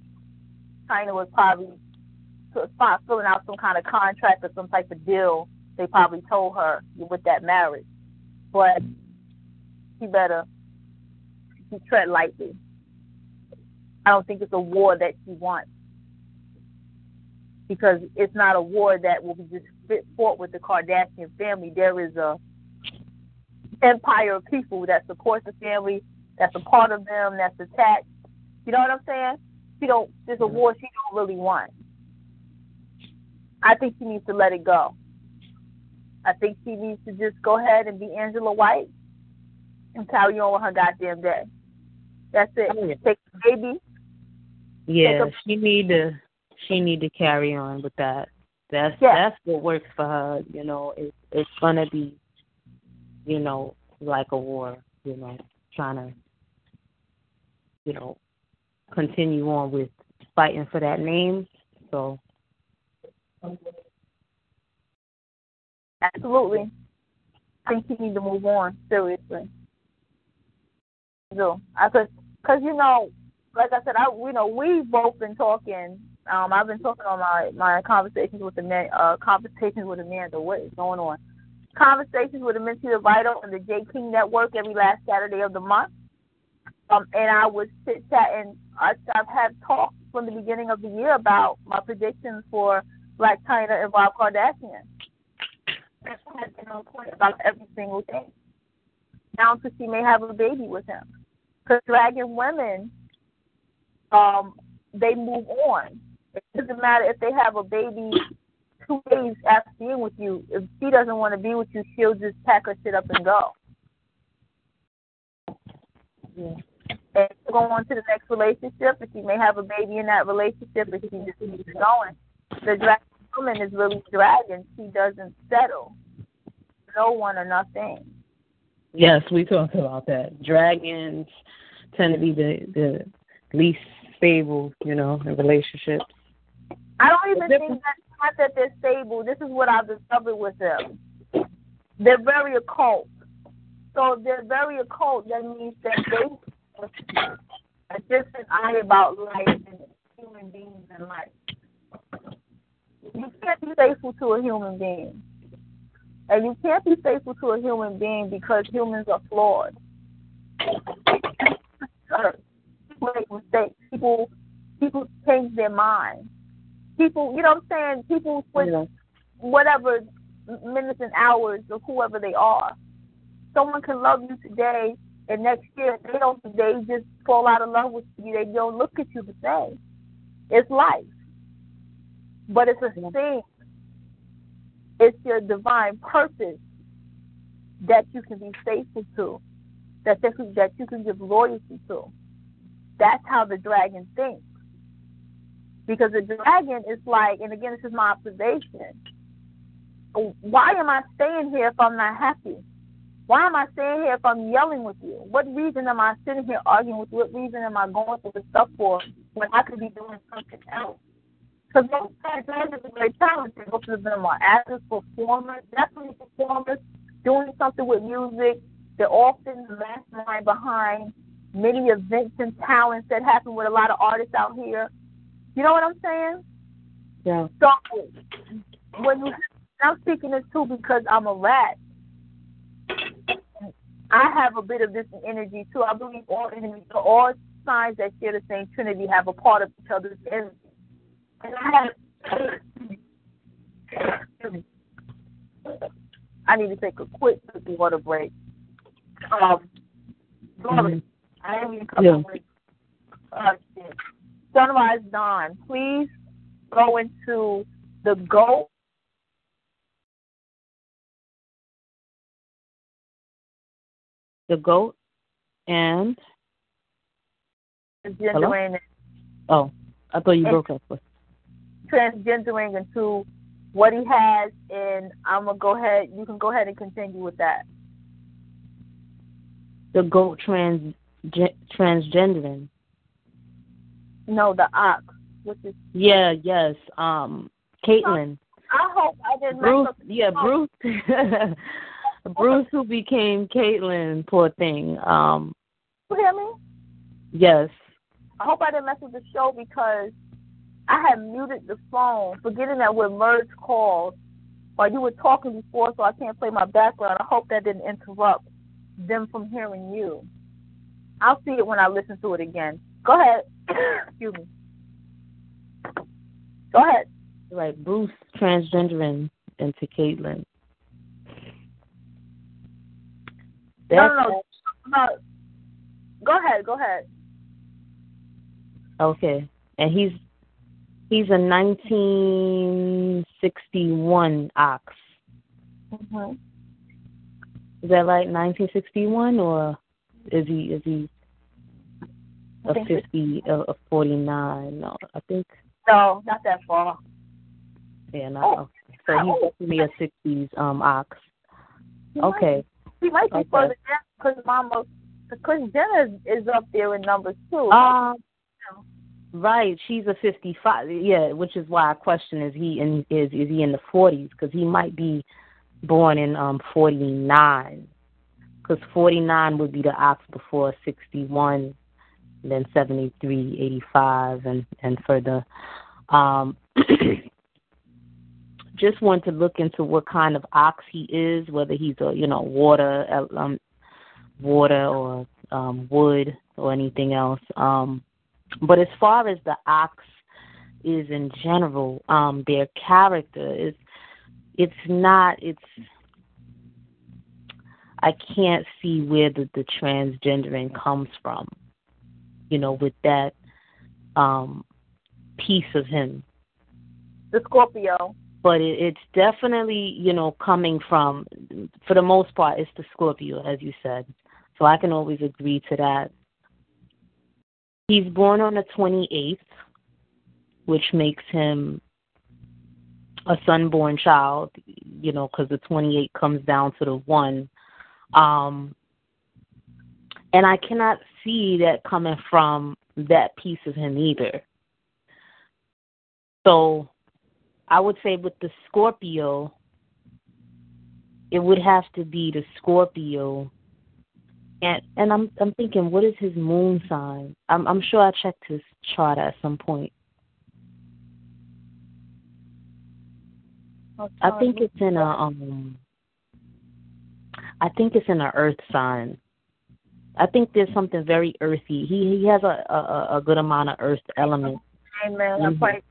Chyna was probably filling out some kind of contract or some type of deal. They probably told her with that marriage, but she better she tread lightly. I don't think it's a war that she wants because it's not a war that will be just fought with the Kardashian family. There is a empire of people that support the family, that's a part of them, that's attached. You know what I'm saying? she don't there's a war she don't really want. I think she needs to let it go. I think she needs to just go ahead and be Angela White and carry on with her goddamn day. That's it. Oh, yeah. Take the baby. Yeah, she need to she need to carry on with that. That's Yeah. that's what works for her. You know, it's it's gonna be, you know, like a war. You know, trying to, you know, continue on with fighting for that name. So Absolutely. I think he need to move on, seriously. So, I could, cause you know, like I said, I you know we've both been talking. Um, I've been talking on my my conversations with the men, uh, conversations with Amanda. What is going on? Conversations with Mentally Vital and the J King Network every last Saturday of the month. Um, and I was chit. I, I've had talks from the beginning of the year about my predictions for Blac Chyna and Rob Kardashian. And I had been on point about every single thing. Down to she may have a baby with him. Because dragon women, um, they move on. It doesn't matter if they have a baby two days after being with you. If she doesn't want to be with you, she'll just pack her shit up and go. yeah. and go on to the next relationship, and she may have a baby in that relationship, and she just keeps going. The dragon woman is really dragon. She doesn't settle. No one or nothing. Yes, we talked about that. Dragons tend to be the the least stable, you know, in relationships. I don't even think that not that they're stable. This is what I've discovered with them. They're very occult. So if they're very occult. That means that they a different eye about life and human beings and life. You can't be faithful to a human being. And you can't be faithful to a human being because humans are flawed. People make mistakes. People people change their minds. People, you know what I'm saying? People with Yeah. whatever minutes and hours or whoever they are. Someone can love you today, and next year they don't. They just fall out of love with you. They don't look at you the same. It's life, but it's a thing. It's your divine purpose that you can be faithful to, that that that you can give loyalty to. That's how the dragon thinks. Because the dragon is like, and again, this is my observation. Why am I staying here if I'm not happy? Why am I staying here if I'm yelling with you? What reason am I sitting here arguing with you? What reason am I going through this stuff for when I could be doing something else? Because times dragons are very talented. Most of them are actors, performers, definitely performers, doing something with music. They're often the mastermind behind many events and talents that happen with a lot of artists out here. You know what I'm saying? Yeah. So when you, I'm speaking this too because I'm a rat. I have a bit of this energy too. I believe all enemies, all signs that share the same trinity have a part of each other's energy. And I have. I need to take a quick water break. Um, Doris, I am coming Yeah. with uh, shit. Sunrise Dawn, please go into the goat. The goat and Transgendering, oh, I thought you broke up. with- transgendering into what he has, and I'm gonna go ahead. You can go ahead and continue with that. The goat trans transgendering. No, the ox, which is. Yeah. Yes. Um. Caitlyn. I hope I didn't Bruce. up. Yeah. Bruce. *laughs* Bruce, who became Caitlyn, poor thing. Um. You hear me? Yes. I hope I didn't mess with the show because I had muted the phone, forgetting that we're merged calls while you were talking before, so I can't play my background. I hope that didn't interrupt them from hearing you. I'll see it when I listen to it again. Go ahead. Excuse me. Go ahead. Right. Bruce transgendering into Caitlyn. No, no, no. no. Go ahead. Go ahead. Okay. And he's he's a 1961 ox. Mm-hmm. Is that like 1961 or is he is he I a think 50 a, a 49? No, I think No, not that far. Yeah, not. Oh. So he's Oh. definitely a '60s um ox. He might- Okay. He might be Okay. further down because Mama, because Jenner is, is up there in numbers too. Um. Right, she's a 55. Yeah, which is why I question is he in is is he in the 40s because he might be born in um 49 because 49 would be the ox before 61, then 73, 85, and and further. Um, *clears throat* just want to look into what kind of ox he is, whether he's a you know water uh, um water or um wood or anything else. Um, but as far as the ox is in general, um, their character is it's not it's I can't see where the, the transgendering comes from. You know, with that um piece of him. the Scorpio. But it, it's definitely, you know, coming from for the most part it's the Scorpio, as you said. So I can always agree to that. He's born on the 28th, which makes him a sunborn child, you know, because the 28 comes down to the 1. Um, and I cannot see that coming from that piece of him either. So I would say with the Scorpio, it would have to be the Scorpio and and I'm I'm thinking, what is his moon sign? I'm I'm sure I checked his chart at some point. I think it's in a um. I think it's in a Earth sign. I think there's something very earthy. He he has a a, a good amount of Earth element. Hey man, Mhm. I typed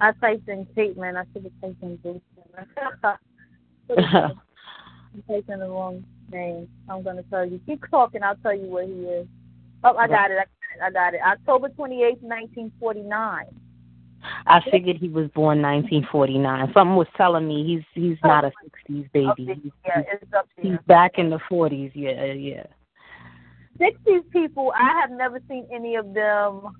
I typed in Kate man. I should have typed in Jason. *laughs* I'm typing the wrong name. I'm gonna tell you. Keep talking. I'll tell you where he is. Oh, I got it. I got it. October 28th, 1949. I figured he was born 1949. Something was telling me he's he's not a 60s baby. Okay, yeah, it's up he's back in the 40s. Yeah, yeah. 60s people, I have never seen any of them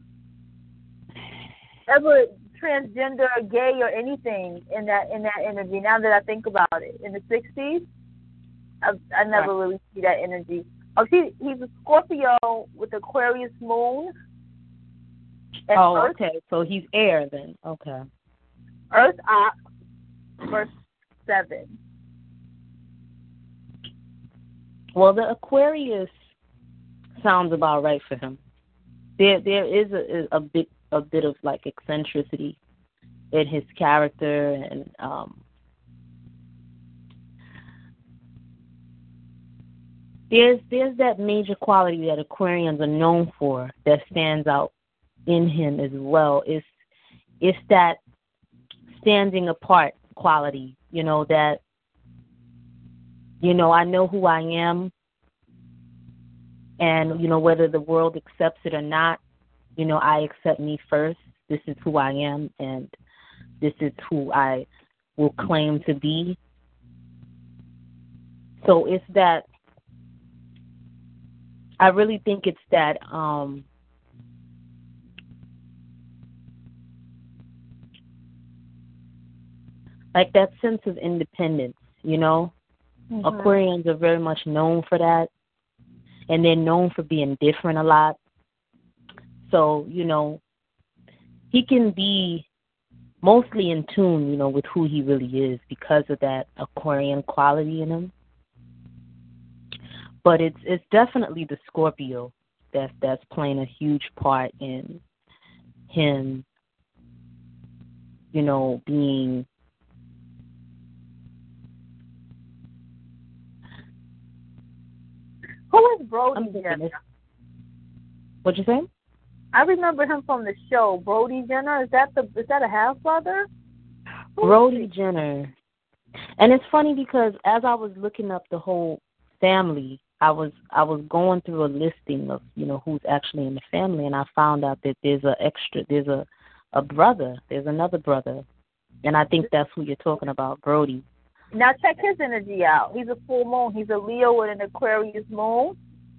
ever transgender, or gay, or anything in that in that energy. Now that I think about it, in the 60s, I, I never really see that energy. Oh, he he's a Scorpio with Aquarius moon. And Oh, Earth, okay. So he's air then. Okay. Earth Ox, verse seven. Well, the Aquarius sounds about right for him. There, there is a, a bit, a bit of like eccentricity in his character, and um, there's there's that major quality that Aquarians are known for that stands out in him as well. It's it's that standing apart quality, you know, that you know, I know who I am and you know whether the world accepts it or not, you know, I accept me first. This is who I am and this is who I will claim to be. So it's that I really think it's that um like that sense of independence, you know? Mm-hmm. Aquarians are very much known for that. And they're known for being different a lot. So, you know, he can be mostly in tune, you know, with who he really is because of that Aquarian quality in him. But it's it's definitely the Scorpio that's that's playing a huge part in him, you know, being Who is Brody Jenner? What'd you say? I remember him from the show. Brody Jenner. Is that the is that a half brother? Brody Jenner. And it's funny because as I was looking up the whole family, I was I was going through a listing of you know who's actually in the family, and I found out that there's a extra there's a a brother, there's another brother, and I think that's who you're talking about, Brody. Now check his energy out. He's a full moon. He's a Leo with an Aquarius moon,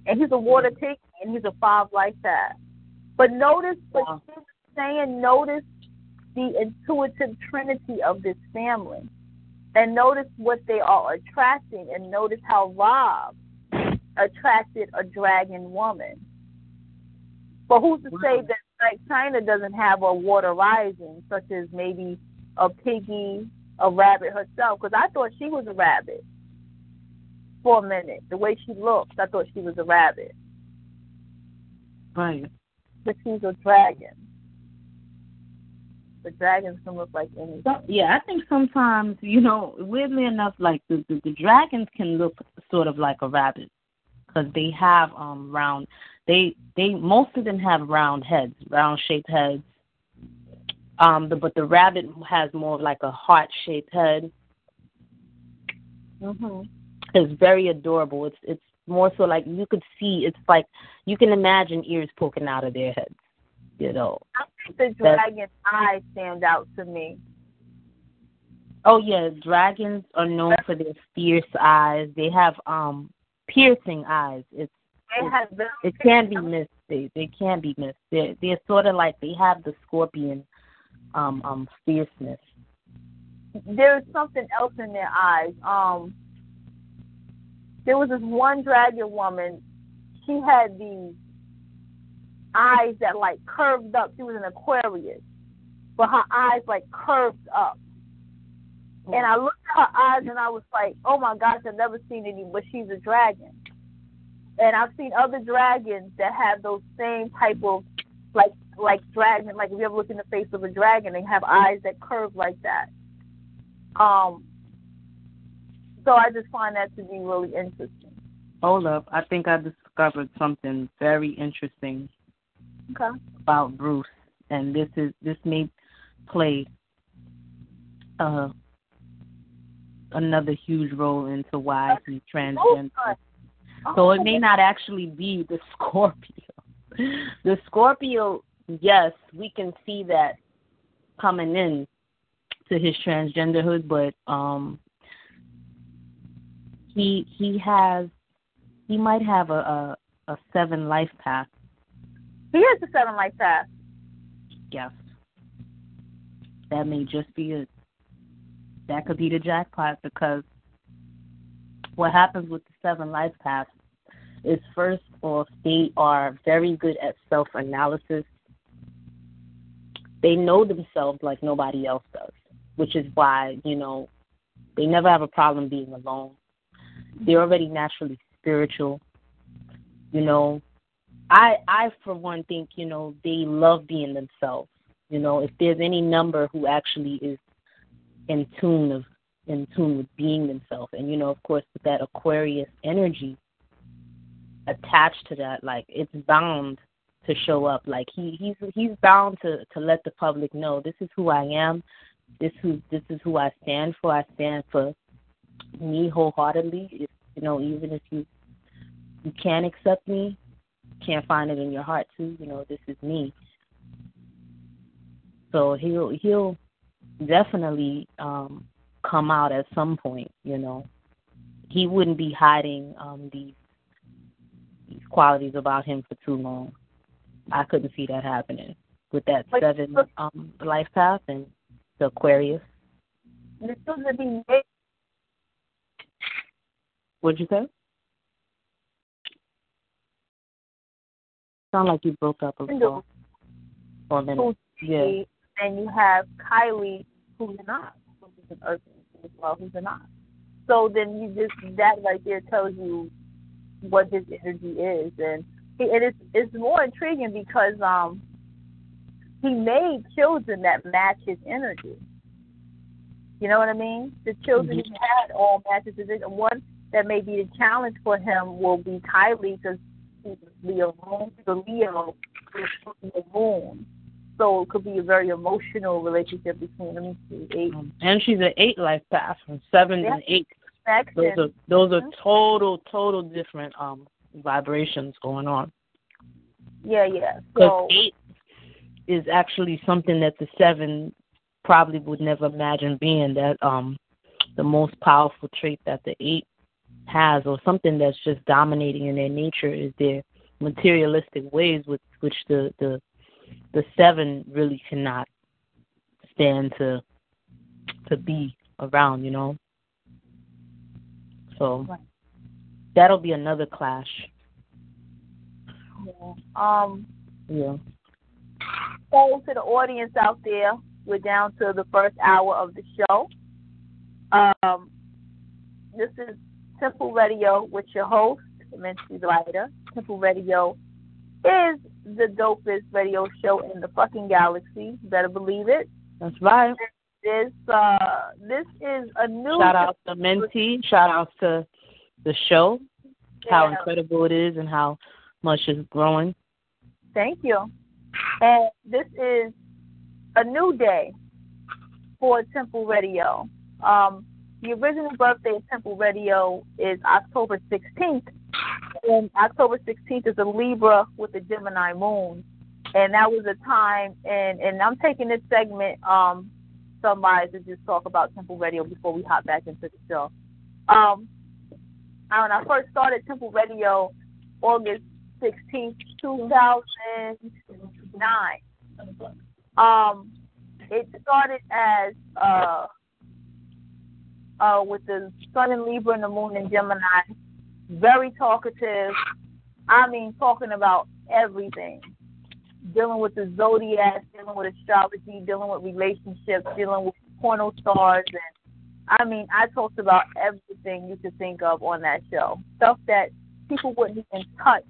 and he's a water tick, and he's a five like that. But notice, Wow. she saying, notice the intuitive trinity of this family. And notice what they are attracting, and notice how Rob attracted a dragon woman. But who's to say that like Chyna doesn't have a water rising, such as maybe a piggy, a rabbit herself? Because I thought she was a rabbit for a minute. The way she looks, I thought she was a rabbit. Right. But she's a dragon. The dragons can look like anything. So, yeah, I think sometimes, you know, weirdly enough, like the, the the dragons can look sort of like a rabbit because they have um round. They they most of them have round heads, round shaped heads. Um, the, but the rabbit has more of like a heart shaped head. Mhm. It's very adorable. It's it's more so like you could see. It's like you can imagine ears poking out of their heads. You know. I think the dragon's eyes stand out to me. Oh yeah, dragons are known for their fierce eyes. They have um piercing eyes. It's They have it can be *laughs* missed. They they can be missed. They're they're sort of like they have the scorpion um um fierceness. there's something else in their eyes. Um, there was this one dragon woman. She had these eyes that like curved up. She was an Aquarius, but her eyes like curved up. And I looked at her eyes and I was like, "Oh my gosh, I've never seen any." But she's a dragon, and I've seen other dragons that have those same type of like like dragon. Like if you ever look in the face of a dragon, they have eyes that curve like that. Um, so I just find that to be really interesting. Hold up, I think I discovered something very interesting Okay. about Bruce, and this is this may play uh another huge role into why he's transgender. So it may not actually be the *laughs* Scorpio. The Scorpio, yes, we can see that coming in to his transgenderhood, but um he he has he might have a a, a seven life path. He has a seven life path. Yes. That may just be it. That could be the jackpot because what happens with the seven life paths is first off they are very good at self analysis. They know themselves like nobody else does, which is why, you know, they never have a problem being alone. They're already naturally spiritual. You know, I I for one think, you know, they love being themselves. You know, if there's any number who actually is in tune of in tune with being themselves. And you know, of course with that Aquarius energy attached to that, like it's bound to show up. Like he he's he's bound to to let the public know this is who I am. This who this is who I stand for. I stand for me wholeheartedly. If, you know, even if you you can't accept me, can't find it in your heart too. You know, this is me. So he'll he'll definitely um come out at some point. You know, he wouldn't be hiding um these these qualities about him for too long. I couldn't see that happening with that But- seven um life path and the Aquarius. This is to be made. What'd you say? Sound like you broke up a little for a minute. Yeah. and you have Kylie who's not, who's an earth as well, who's not. So then you just that right there tells you what his energy is, and it is it's more intriguing because um he made children that match his energy. You know what I mean? The children he had all matches his energy. One that may be the challenge for him will be Kylie because he's Leo moon, the Leo the moon. So it could be a very emotional relationship between them. Eight Um, and she's an eight life path from seven Yeah. and eight. Those are those are Mhm. total total different um vibrations going on. yeah, yeah. So eight is actually something that the seven probably would never imagine being that um the most powerful trait that the eight has or something that's just dominating in their nature is their materialistic ways with which the the the seven really cannot stand to to be around, you know. So Right. That'll be another clash. Yeah. Um, Yeah. so to the audience out there, we're down to the first hour of the show. Um, this is Temple Radio with your host, Mincy Lighter. Temple Radio is the dopest radio show in the fucking galaxy. You better believe it. That's right. This uh, this is a new Shout out to Minty. Shout out to the show. How Yeah. incredible it is and how much it's growing. Thank you. And this is a new day for Temple Radio. Um, the original birthday of Temple Radio is October 16th. And October 16th is a Libra with a Gemini moon. And that was a time, and, and I'm taking this segment, um, somebody to just talk about Temple Radio before we hop back into the show. Um, when I first started Temple Radio, August 16th, 2009. Um, it started as uh, uh, with the Sun in Libra and the Moon in Gemini. Very talkative. I mean, talking about everything. Dealing with the zodiac, dealing with astrology, dealing with relationships, dealing with porno stars, and I mean, I talked about everything you could think of on that show. Stuff that people wouldn't even touch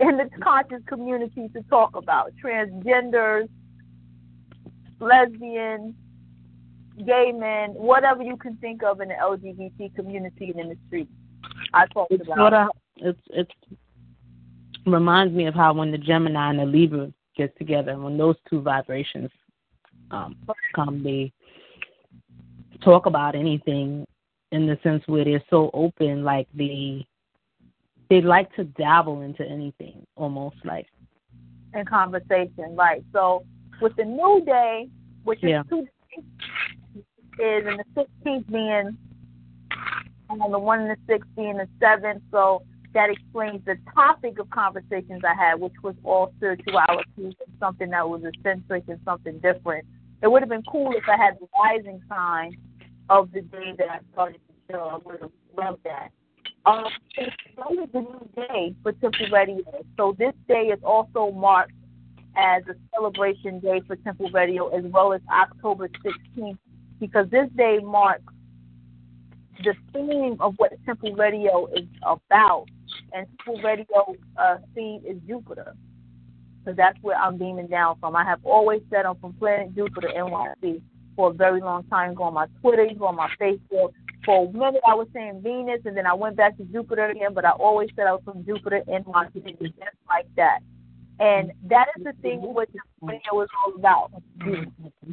in the conscious community to talk about transgenders, lesbians, gay men, whatever you can think of in the LGBT community and in the street. I talked It's about. sort of it's it's reminds me of how when the Gemini and the Libra gets together, when those two vibrations um, come, they talk about anything in the sense where they're so open, like they they like to dabble into anything, almost like in conversation, right? So with the new day, which is Yeah. two days, is and the sixteenth being and the one and the sixth being the seventh, so that explains the topic of conversations I had, which was all spirituality and something that was eccentric and something different. It would have been cool if I had the rising sign of the day that I started the show. I would have loved that. Um, really the new day for Temple Radio. So this day is also marked as a celebration day for Temple Radio as well as October 16th because this day marks the theme of what Temple Radio is about. And Temple Radio uh, theme is Jupiter because that's where I'm beaming down from. I have always said I'm from planet Jupiter, NYC, for a very long time. Go on my Twitter, go on my Facebook. For a minute, I was saying Venus, and then I went back to Jupiter again, but I always said I was from Jupiter, in NYC, just like that. And that is the thing what this video is all about.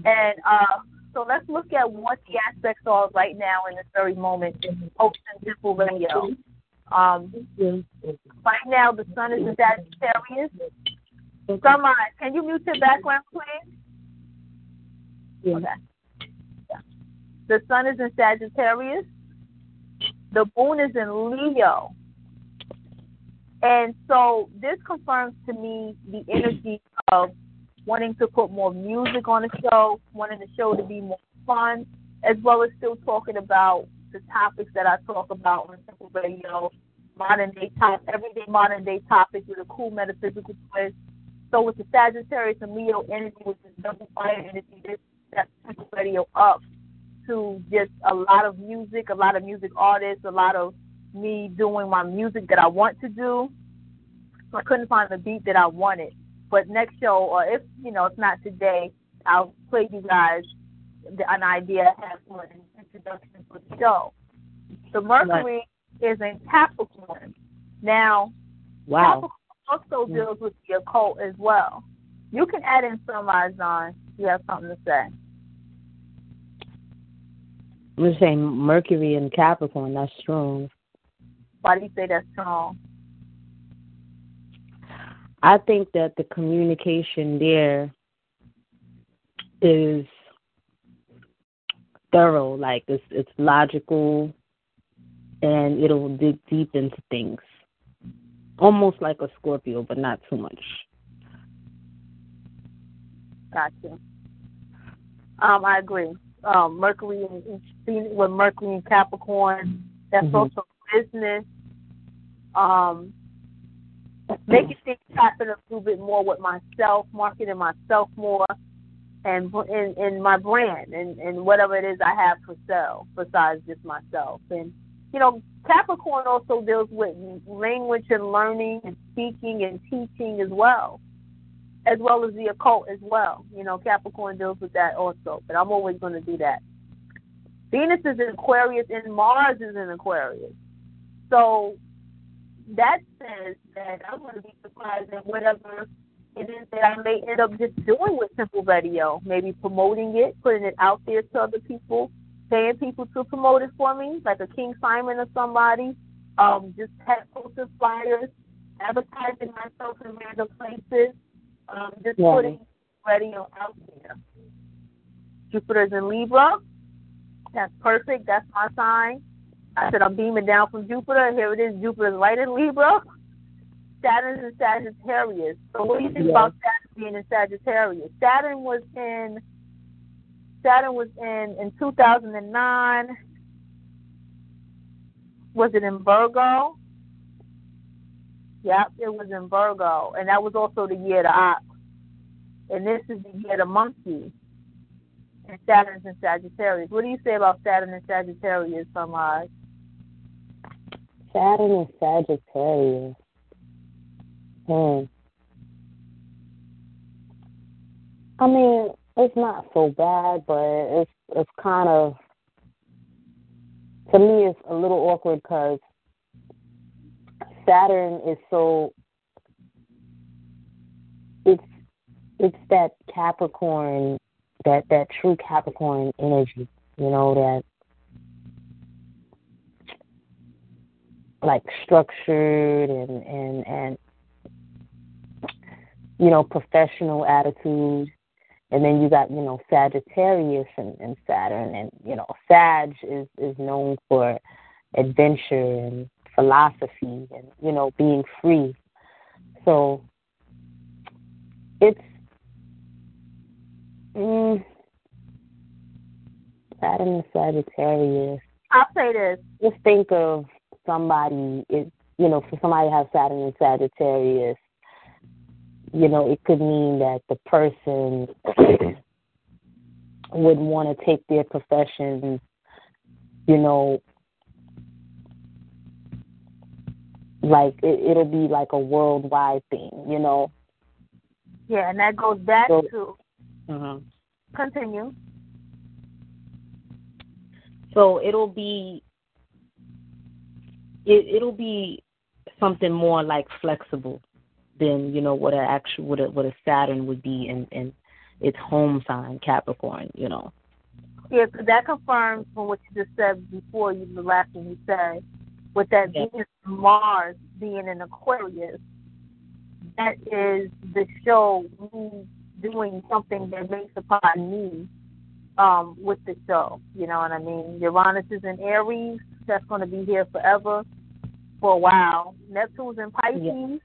And uh, so let's look at what the aspects are right now in this very moment in Ocean Temple Radio. Um, right now, the sun is in Sagittarius. Come on, can you mute your background, please? Okay. The sun is in Sagittarius. The moon is in Leo. And so this confirms to me the energy of wanting to put more music on the show, wanting the show to be more fun, as well as still talking about the topics that I talk about on Temple Radio, modern day top, everyday modern day topics with a cool metaphysical twist. So with the Sagittarius and Leo energy, which is double fire energy, this sets Temple Radio up to just a lot of music, a lot of music artists, a lot of me doing my music that I want to do. So I couldn't find the beat that I wanted. But next show, or if you know, if not today, I'll play you guys the, an idea I have for an introduction for the show. The Mercury is in Capricorn. Now, wow. Capricorn also deals with the occult as well. You can add in some eyes on. You have something to say. I'm just saying Mercury and Capricorn, that's strong. Why do you say that's strong? I think that the communication there is thorough, like it's it's logical and it'll dig deep into things. Almost like a Scorpio, but not too much. Gotcha. Um, I agree. Um, Mercury and with Mercury and Capricorn, that's mm-hmm. also business. Um, making things happen a little bit more with myself, marketing myself more, and in, in my brand and, and whatever it is I have for sale besides just myself. And you know, Capricorn also deals with language and learning and speaking and teaching as well, as well as the occult as well. You know, Capricorn deals with that also, but I'm always going to do that. Venus is in Aquarius and Mars is in Aquarius. So that says that I'm going to be surprised at whatever it is that I may end up just doing with Temple Radio. Maybe promoting it, putting it out there to other people, paying people to promote it for me, like a King Simon or somebody. Um, just have posted flyers, advertising myself in random places, um, just putting radio out there. Jupiter's in Libra. That's perfect. That's my sign. I said I'm beaming down from Jupiter. Here it is. Jupiter's right in Libra. Saturn is in Sagittarius. So what do you think yeah. about Saturn being in Sagittarius? Saturn was in Saturn was in in 2009. Was it in Virgo? Yep, it was in Virgo, and that was also the year of the ox. And this is the year of the monkey. And Saturn's in Sagittarius. What do you say about Saturn and Sagittarius, Sunrise? Saturn and Sagittarius. Hmm. I mean, it's not so bad, but it's it's kind of to me it's a little awkward because Saturn is so it's it's that Capricorn that that true Capricorn energy, you know that like structured and and and you know professional attitude. And then you got you know Sagittarius and, and Saturn, and you know Sag is is known for adventure and philosophy and you know being free. So it's mm, Saturn and Sagittarius. I'll say this. Just think of somebody. It you know for somebody to have Saturn and Sagittarius you know, it could mean that the person *clears throat* would want to take their profession, you know, like it, it'll be like a worldwide thing, you know. Yeah, and that goes back so, to uh-huh. continue. So it'll be it it'll be something more like flexible than you know what a actual what a what a Saturn would be in in its home sign Capricorn. You know. Yeah, that confirms from what you just said before. You the last thing you said with that. Venus Mars being in Aquarius. That is the show me doing something that makes upon me um, with the show. You know what I mean? Uranus is in Aries. That's going to be here forever for a while. Neptune's in Pisces.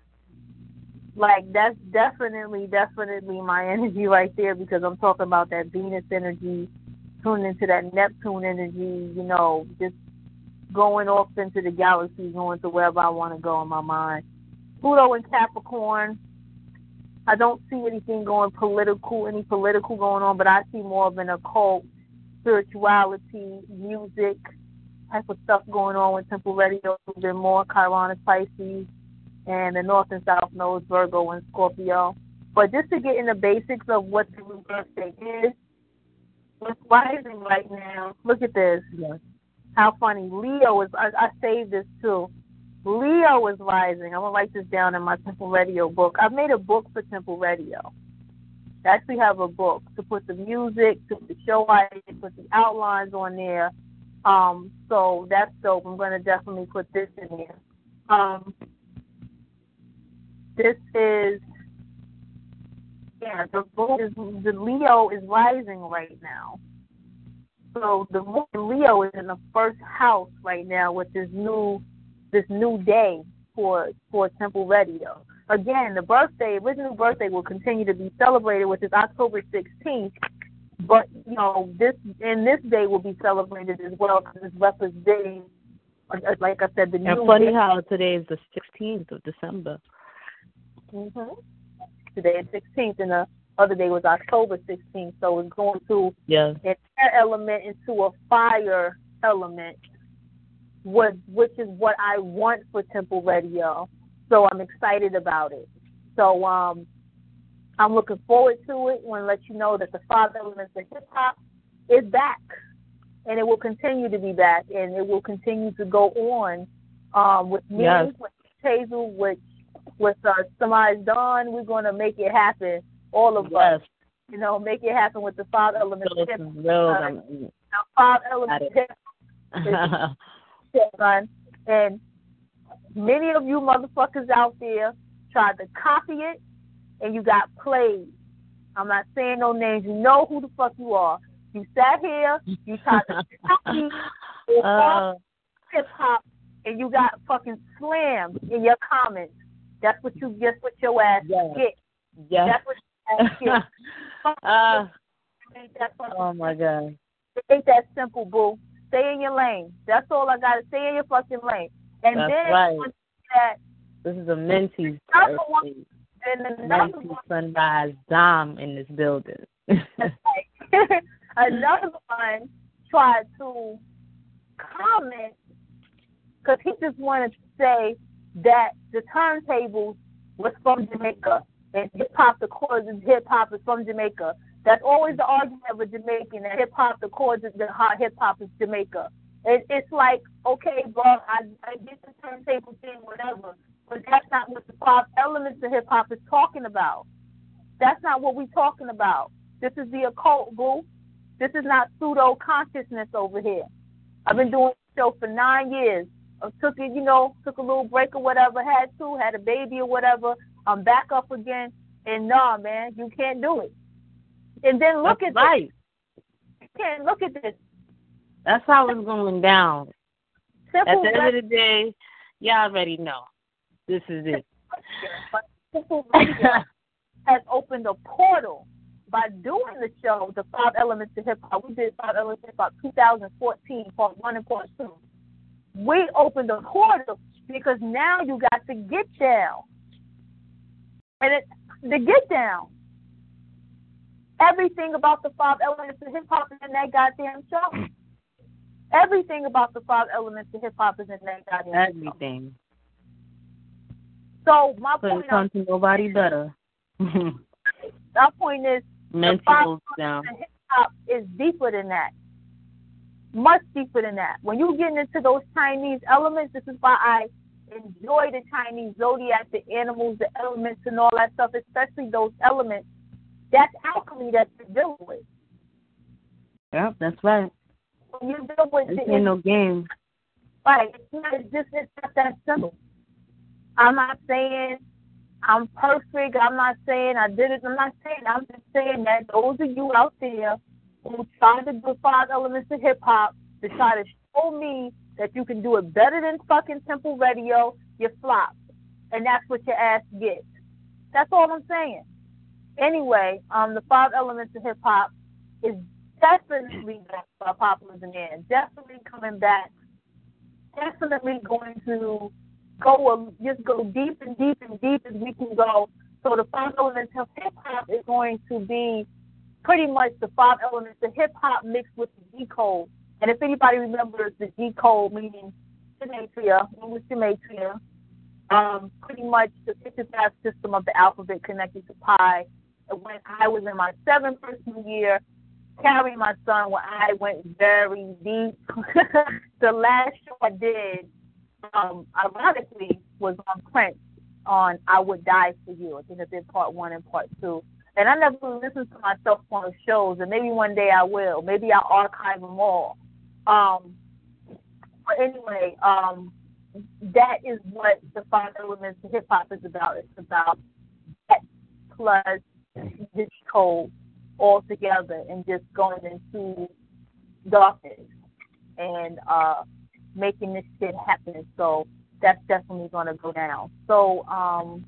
Like that's definitely definitely my *laughs* energy right there because I'm talking about that Venus energy, tuning into that Neptune energy, you know, just going off into the galaxy, going to wherever I want to go in my mind. Pluto and Capricorn. I don't see anything going political, any political going on, but I see more of an occult, spirituality, music type of stuff going on with Temple Radio. Bit more Chiron is Pisces and the North and South nodes, Virgo and Scorpio. But just to get in the basics of what the new birthday is, what's rising right now, look at this. Yes. How funny. Leo is, I, I saved this too. Leo is rising. I'm going to write this down in my Temple Radio book. I've made a book for Temple Radio. I actually have a book to put the music, to put the show ideas, put the outlines on there. Um, so that's dope. I'm going to definitely put this in there. Um, this is yeah, the is the Leo is rising right now. So the Leo is in the first house right now with this new this new day for for Temple Radio. Again, the birthday, original birthday will continue to be celebrated, which is October 16th. but you know this and this day will be celebrated as well because it's representing, like I said, the and new. funny day. how today is the 16th of December. hmm Today is 16th, and the other day was October 16th. So it's going to Yes. an air element into a fire element, was which is what I want for Temple Radio. So I'm excited about it. So um, I'm looking forward to it. I Want to let you know that the five elements of hip hop is back, and it will continue to be back, and it will continue to go on um, with me, Yes. with Hazel, with with uh, Samaj Dawn. We're going to make it happen. All of Yes. us, you know, make it happen with the five elements So of hip thrilled. uh, five elements of hip hop, son. And many of you motherfuckers out there tried to copy it, and you got played. I'm not saying no names. You know who the fuck you are. You sat here, you tried to *laughs* copy Uh, hip hop, and you got fucking slammed in your comments. That's what you just what your ass Yes. get. yes. That's what your ass get. *laughs* uh, oh my God. It ain't that simple, boo. Stay in your lane. That's all I gotta stay in your fucking lane. And That's then right. that This is a mentee. Another then another Mentee's one Sunrise Dom in this building. *laughs* another one tried to comment because he just wanted to say that the turntables was from Jamaica and hip hop the chords of hip hop is from Jamaica. That's always the argument of a Jamaican that hip hop the chords of the hot hip hop is Jamaica. It, it's like okay, bro, I I get the turntable thing, whatever, but that's not what the pop elements of hip hop is talking about. That's not what we're talking about. This is the occult, boo. This is not pseudo consciousness over here. I've been doing the show for nine years. I took it, you know, took a little break or whatever, had to, had a baby or whatever. I'm back up again, and nah, man, you can't do it. And then look That's at right. this. You can't look at this. That's how it's going down. At the end of the day, y'all already know. This is it. but Temple *laughs* has opened a portal by doing the show, the five elements of hip hop. We did five elements of hip hop 2014, part one and part two. We opened a portal because now you got to get down. And it the get down. Everything about the five elements of hip hop is in that goddamn show. Everything about the five elements of hip hop is in that goddamn show. Everything. So my Couldn't point, come to nobody better. *laughs* my point is Mentals down. hip hop is deeper than that. Much deeper than that. When you get into those Chinese elements, this is why I enjoy the Chinese zodiac, the animals, the elements, and all that stuff, especially those elements. That's alchemy that you're dealing with. Yeah, that's right. When you deal with This the ain't no game. Right. It's not it's just it's not that simple. I'm not saying I'm perfect. I'm not saying I did it. I'm not saying I'm just saying that those of you out there who try to do five elements of hip hop to try to show me that you can do it better than fucking Temple Radio, you flop. And that's what your ass gets. That's all I'm saying. Anyway, um, the five elements of hip hop is definitely back by popular demand. Definitely coming back. Definitely going to go just go deep and deep and deep as we can go. So the five elements of hip hop is going to be pretty much the five elements of hip hop mixed with the G code. And if anybody remembers the G code, meaning gematria, English gematria, um, pretty much the 55 system of the alphabet connected to pi. And When I was in my seventh freshman year, carrying my son, when I went very deep, *laughs* the last show I did, um, ironically, was on Prince on "I Would Die for You." I think I did part one and part two. And I never listened to myself on the shows, and maybe one day I will. Maybe I'll archive them all. Um, but anyway, um, that is what the five elements of hip hop is about. It's about that plus this code all together and just going into darkness and uh, making this shit happen. So that's definitely going to go down. So um,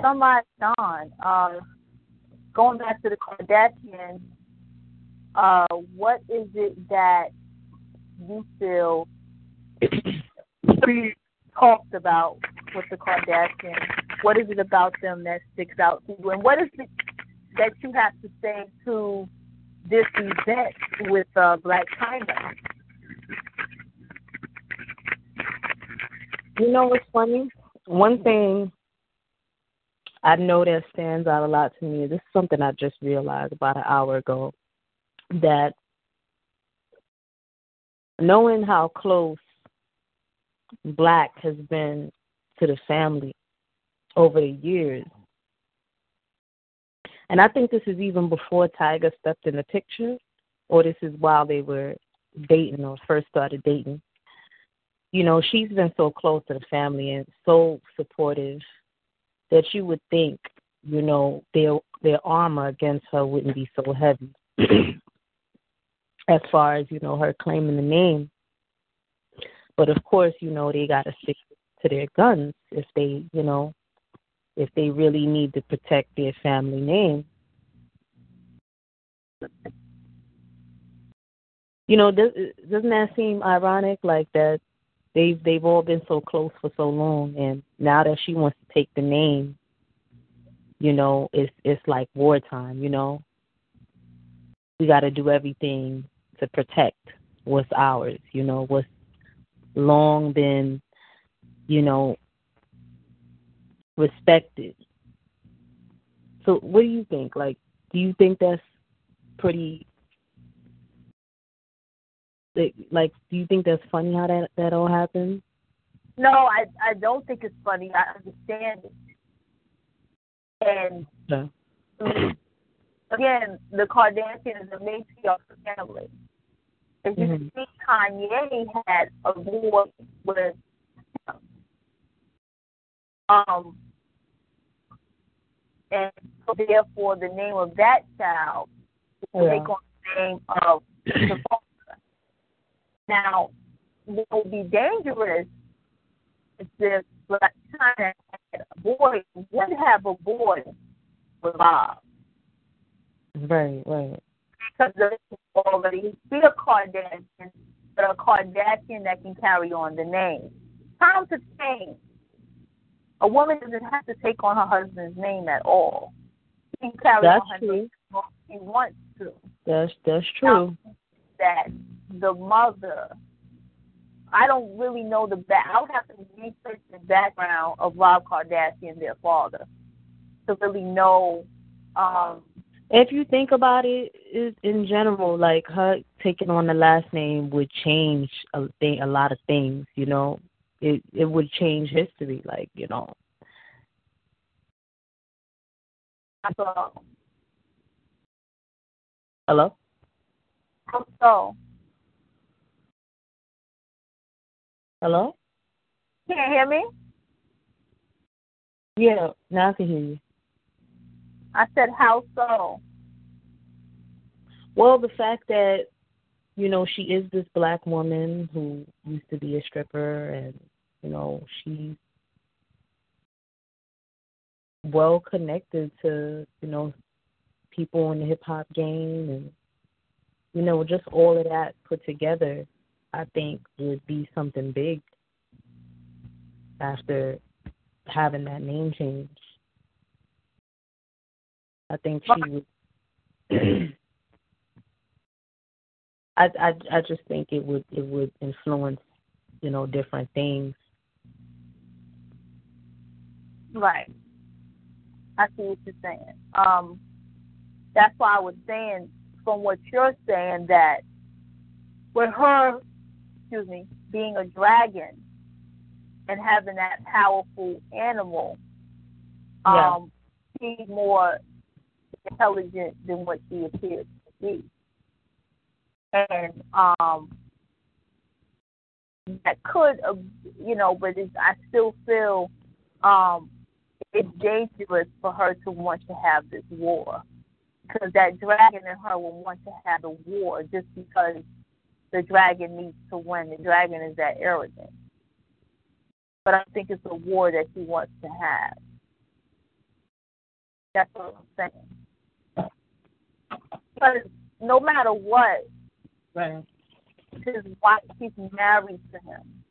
somebody on uh, going back to the Kardashians, uh, what is it that you feel we talked about with the Kardashians? What is it about them that sticks out to you? And what is it that you have to say to this event with uh, Blac Chyna? You know what's funny? One thing I know that stands out a lot to me. This is something I just realized about an hour ago that knowing how close Blac has been to the family over the years. And I think this is even before Tyga stepped in the picture, or this is while they were dating or first started dating. You know, she's been so close to the family and so supportive that you would think, you know, their their armor against her wouldn't be so heavy. *clears throat* as far as, you know, her claiming the name. But of course, you know, they gotta stick to their guns if they, you know, if they really need to protect their family name. You know, does, doesn't that seem ironic? Like that they've they've all been so close for so long, and now that she wants to take the name, you know, it's it's like wartime. You know, we got to do everything to protect what's ours. You know, what's long been, you know, respected. So, what do you think? Like, do you think that's pretty like, do you think that's funny how that that all happened? No, I I don't think it's funny. I understand it. And yeah. *clears throat* again, the Kardashians is a matriarch family. If you mm-hmm. see, Kanye had a boy with um, and so therefore the name of that child will yeah. take on the name of the *clears throat* father. now, what would be dangerous is if Blac Chyna had a boy, would have a boy with Rob. Right, right. Because there's already be a Kardashian, but a Kardashian that can carry on the name. Times have change. A woman doesn't have to take on her husband's name at all. She can carry that's on her true. name if she wants to. That's that's true. That the mother. I don't really know the back. I would have to research the background of Rob Kardashian, their father, to really know. Um, if you think about it, it, in general, like her taking on the last name would change a thing, a lot of things. You know, it it would change history. Like you know. So, Hello. How? Hello? Can't hear me? Yeah, now I can hear you. I said, how so? Well, the fact that, you know, she is this black woman who used to be a stripper and, you know, she's well connected to, you know, people in the hip hop game and, you know, just all of that put together I think would be something big after having that name change. I think she would. *clears throat* I, I I just think it would it would influence, you know, different things. Right. I see what you're saying. Um, that's why I was saying, from what you're saying, that with her excuse me, being a dragon and having that powerful animal, yeah. um, she's more intelligent than what she appears to be. And um, that could, uh, you know, but I still feel um, it's dangerous for her to want to have this war. Because that dragon in her will want to have a war just because the dragon needs to win. The dragon is that arrogant. But I think it's a war that he wants to have. That's what I'm saying. Because no matter what, Right. his wife, he's married to him.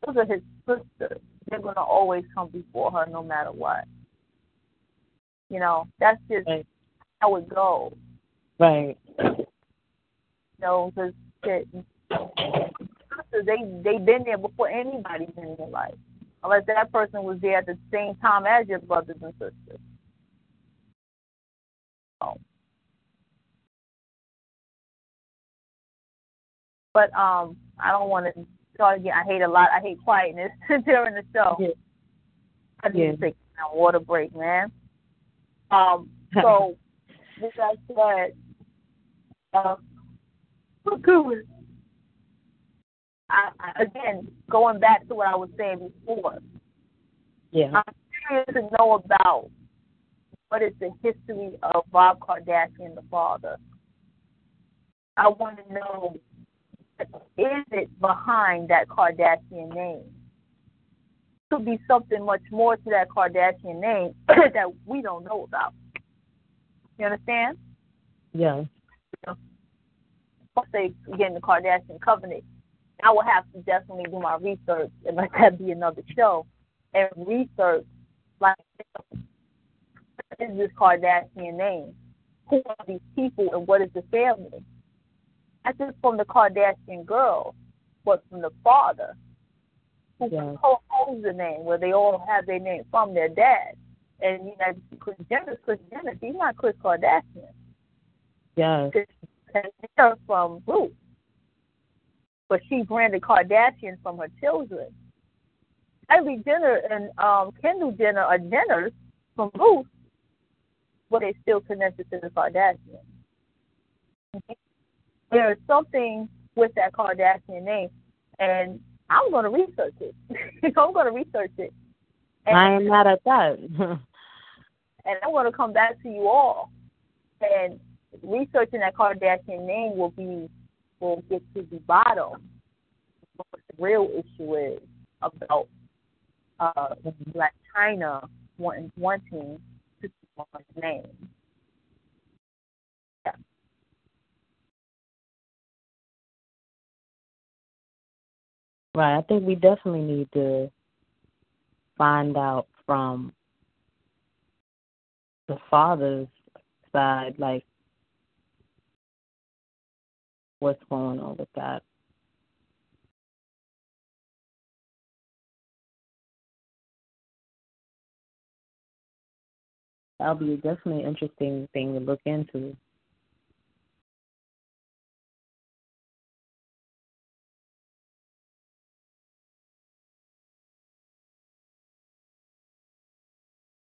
Those are his sisters. They're gonna always come before her, no matter what. You know, that's just Right. how it goes. Right. You know, because they they've been there before anybody's in your life, unless that person was there at the same time as your brothers and sisters. So. But um, I don't want to start again. I hate a lot. I hate quietness *laughs* during the show. Yeah. I need Yeah. to take a water break, man. Um, *laughs* so with that said, uh. I, I, again, going back to what I was saying before, Yeah. I'm curious to know about what is the history of Bob Kardashian, the father. I want to know is it behind that Kardashian name? Could be something much more to that Kardashian name *clears throat* that we don't know about. You understand? Yeah. Let's say again the Kardashian covenant. I will have to definitely do my research and let that be another show and research like what is this Kardashian name? Who are these people and what is the family? Not just from the Kardashian girl, but from the father who Yeah. composed the name, where they all have their name from their dad. And you know, Kris Jenner's Kris Jenner, she's not Kris Kardashian. Yeah. Jenner from Bruce. But she branded Kardashian from her children. Kylie Jenner and um, Kendall Jenner are Jenners from Bruce, but they're still connected to the Kardashians. There is something with that Kardashian name, and I'm going to research it. *laughs* I'm going to research it. And, I am mad at that. and I'm going to come back to you all. And researching that Kardashian name will be will get to the bottom of what the real issue is about uh, Blac Chyna wanting wanting to keep his name. Right. I think we definitely need to find out from the father's side, like what's going on with that. That'll be definitely an interesting thing to look into.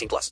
18 plus.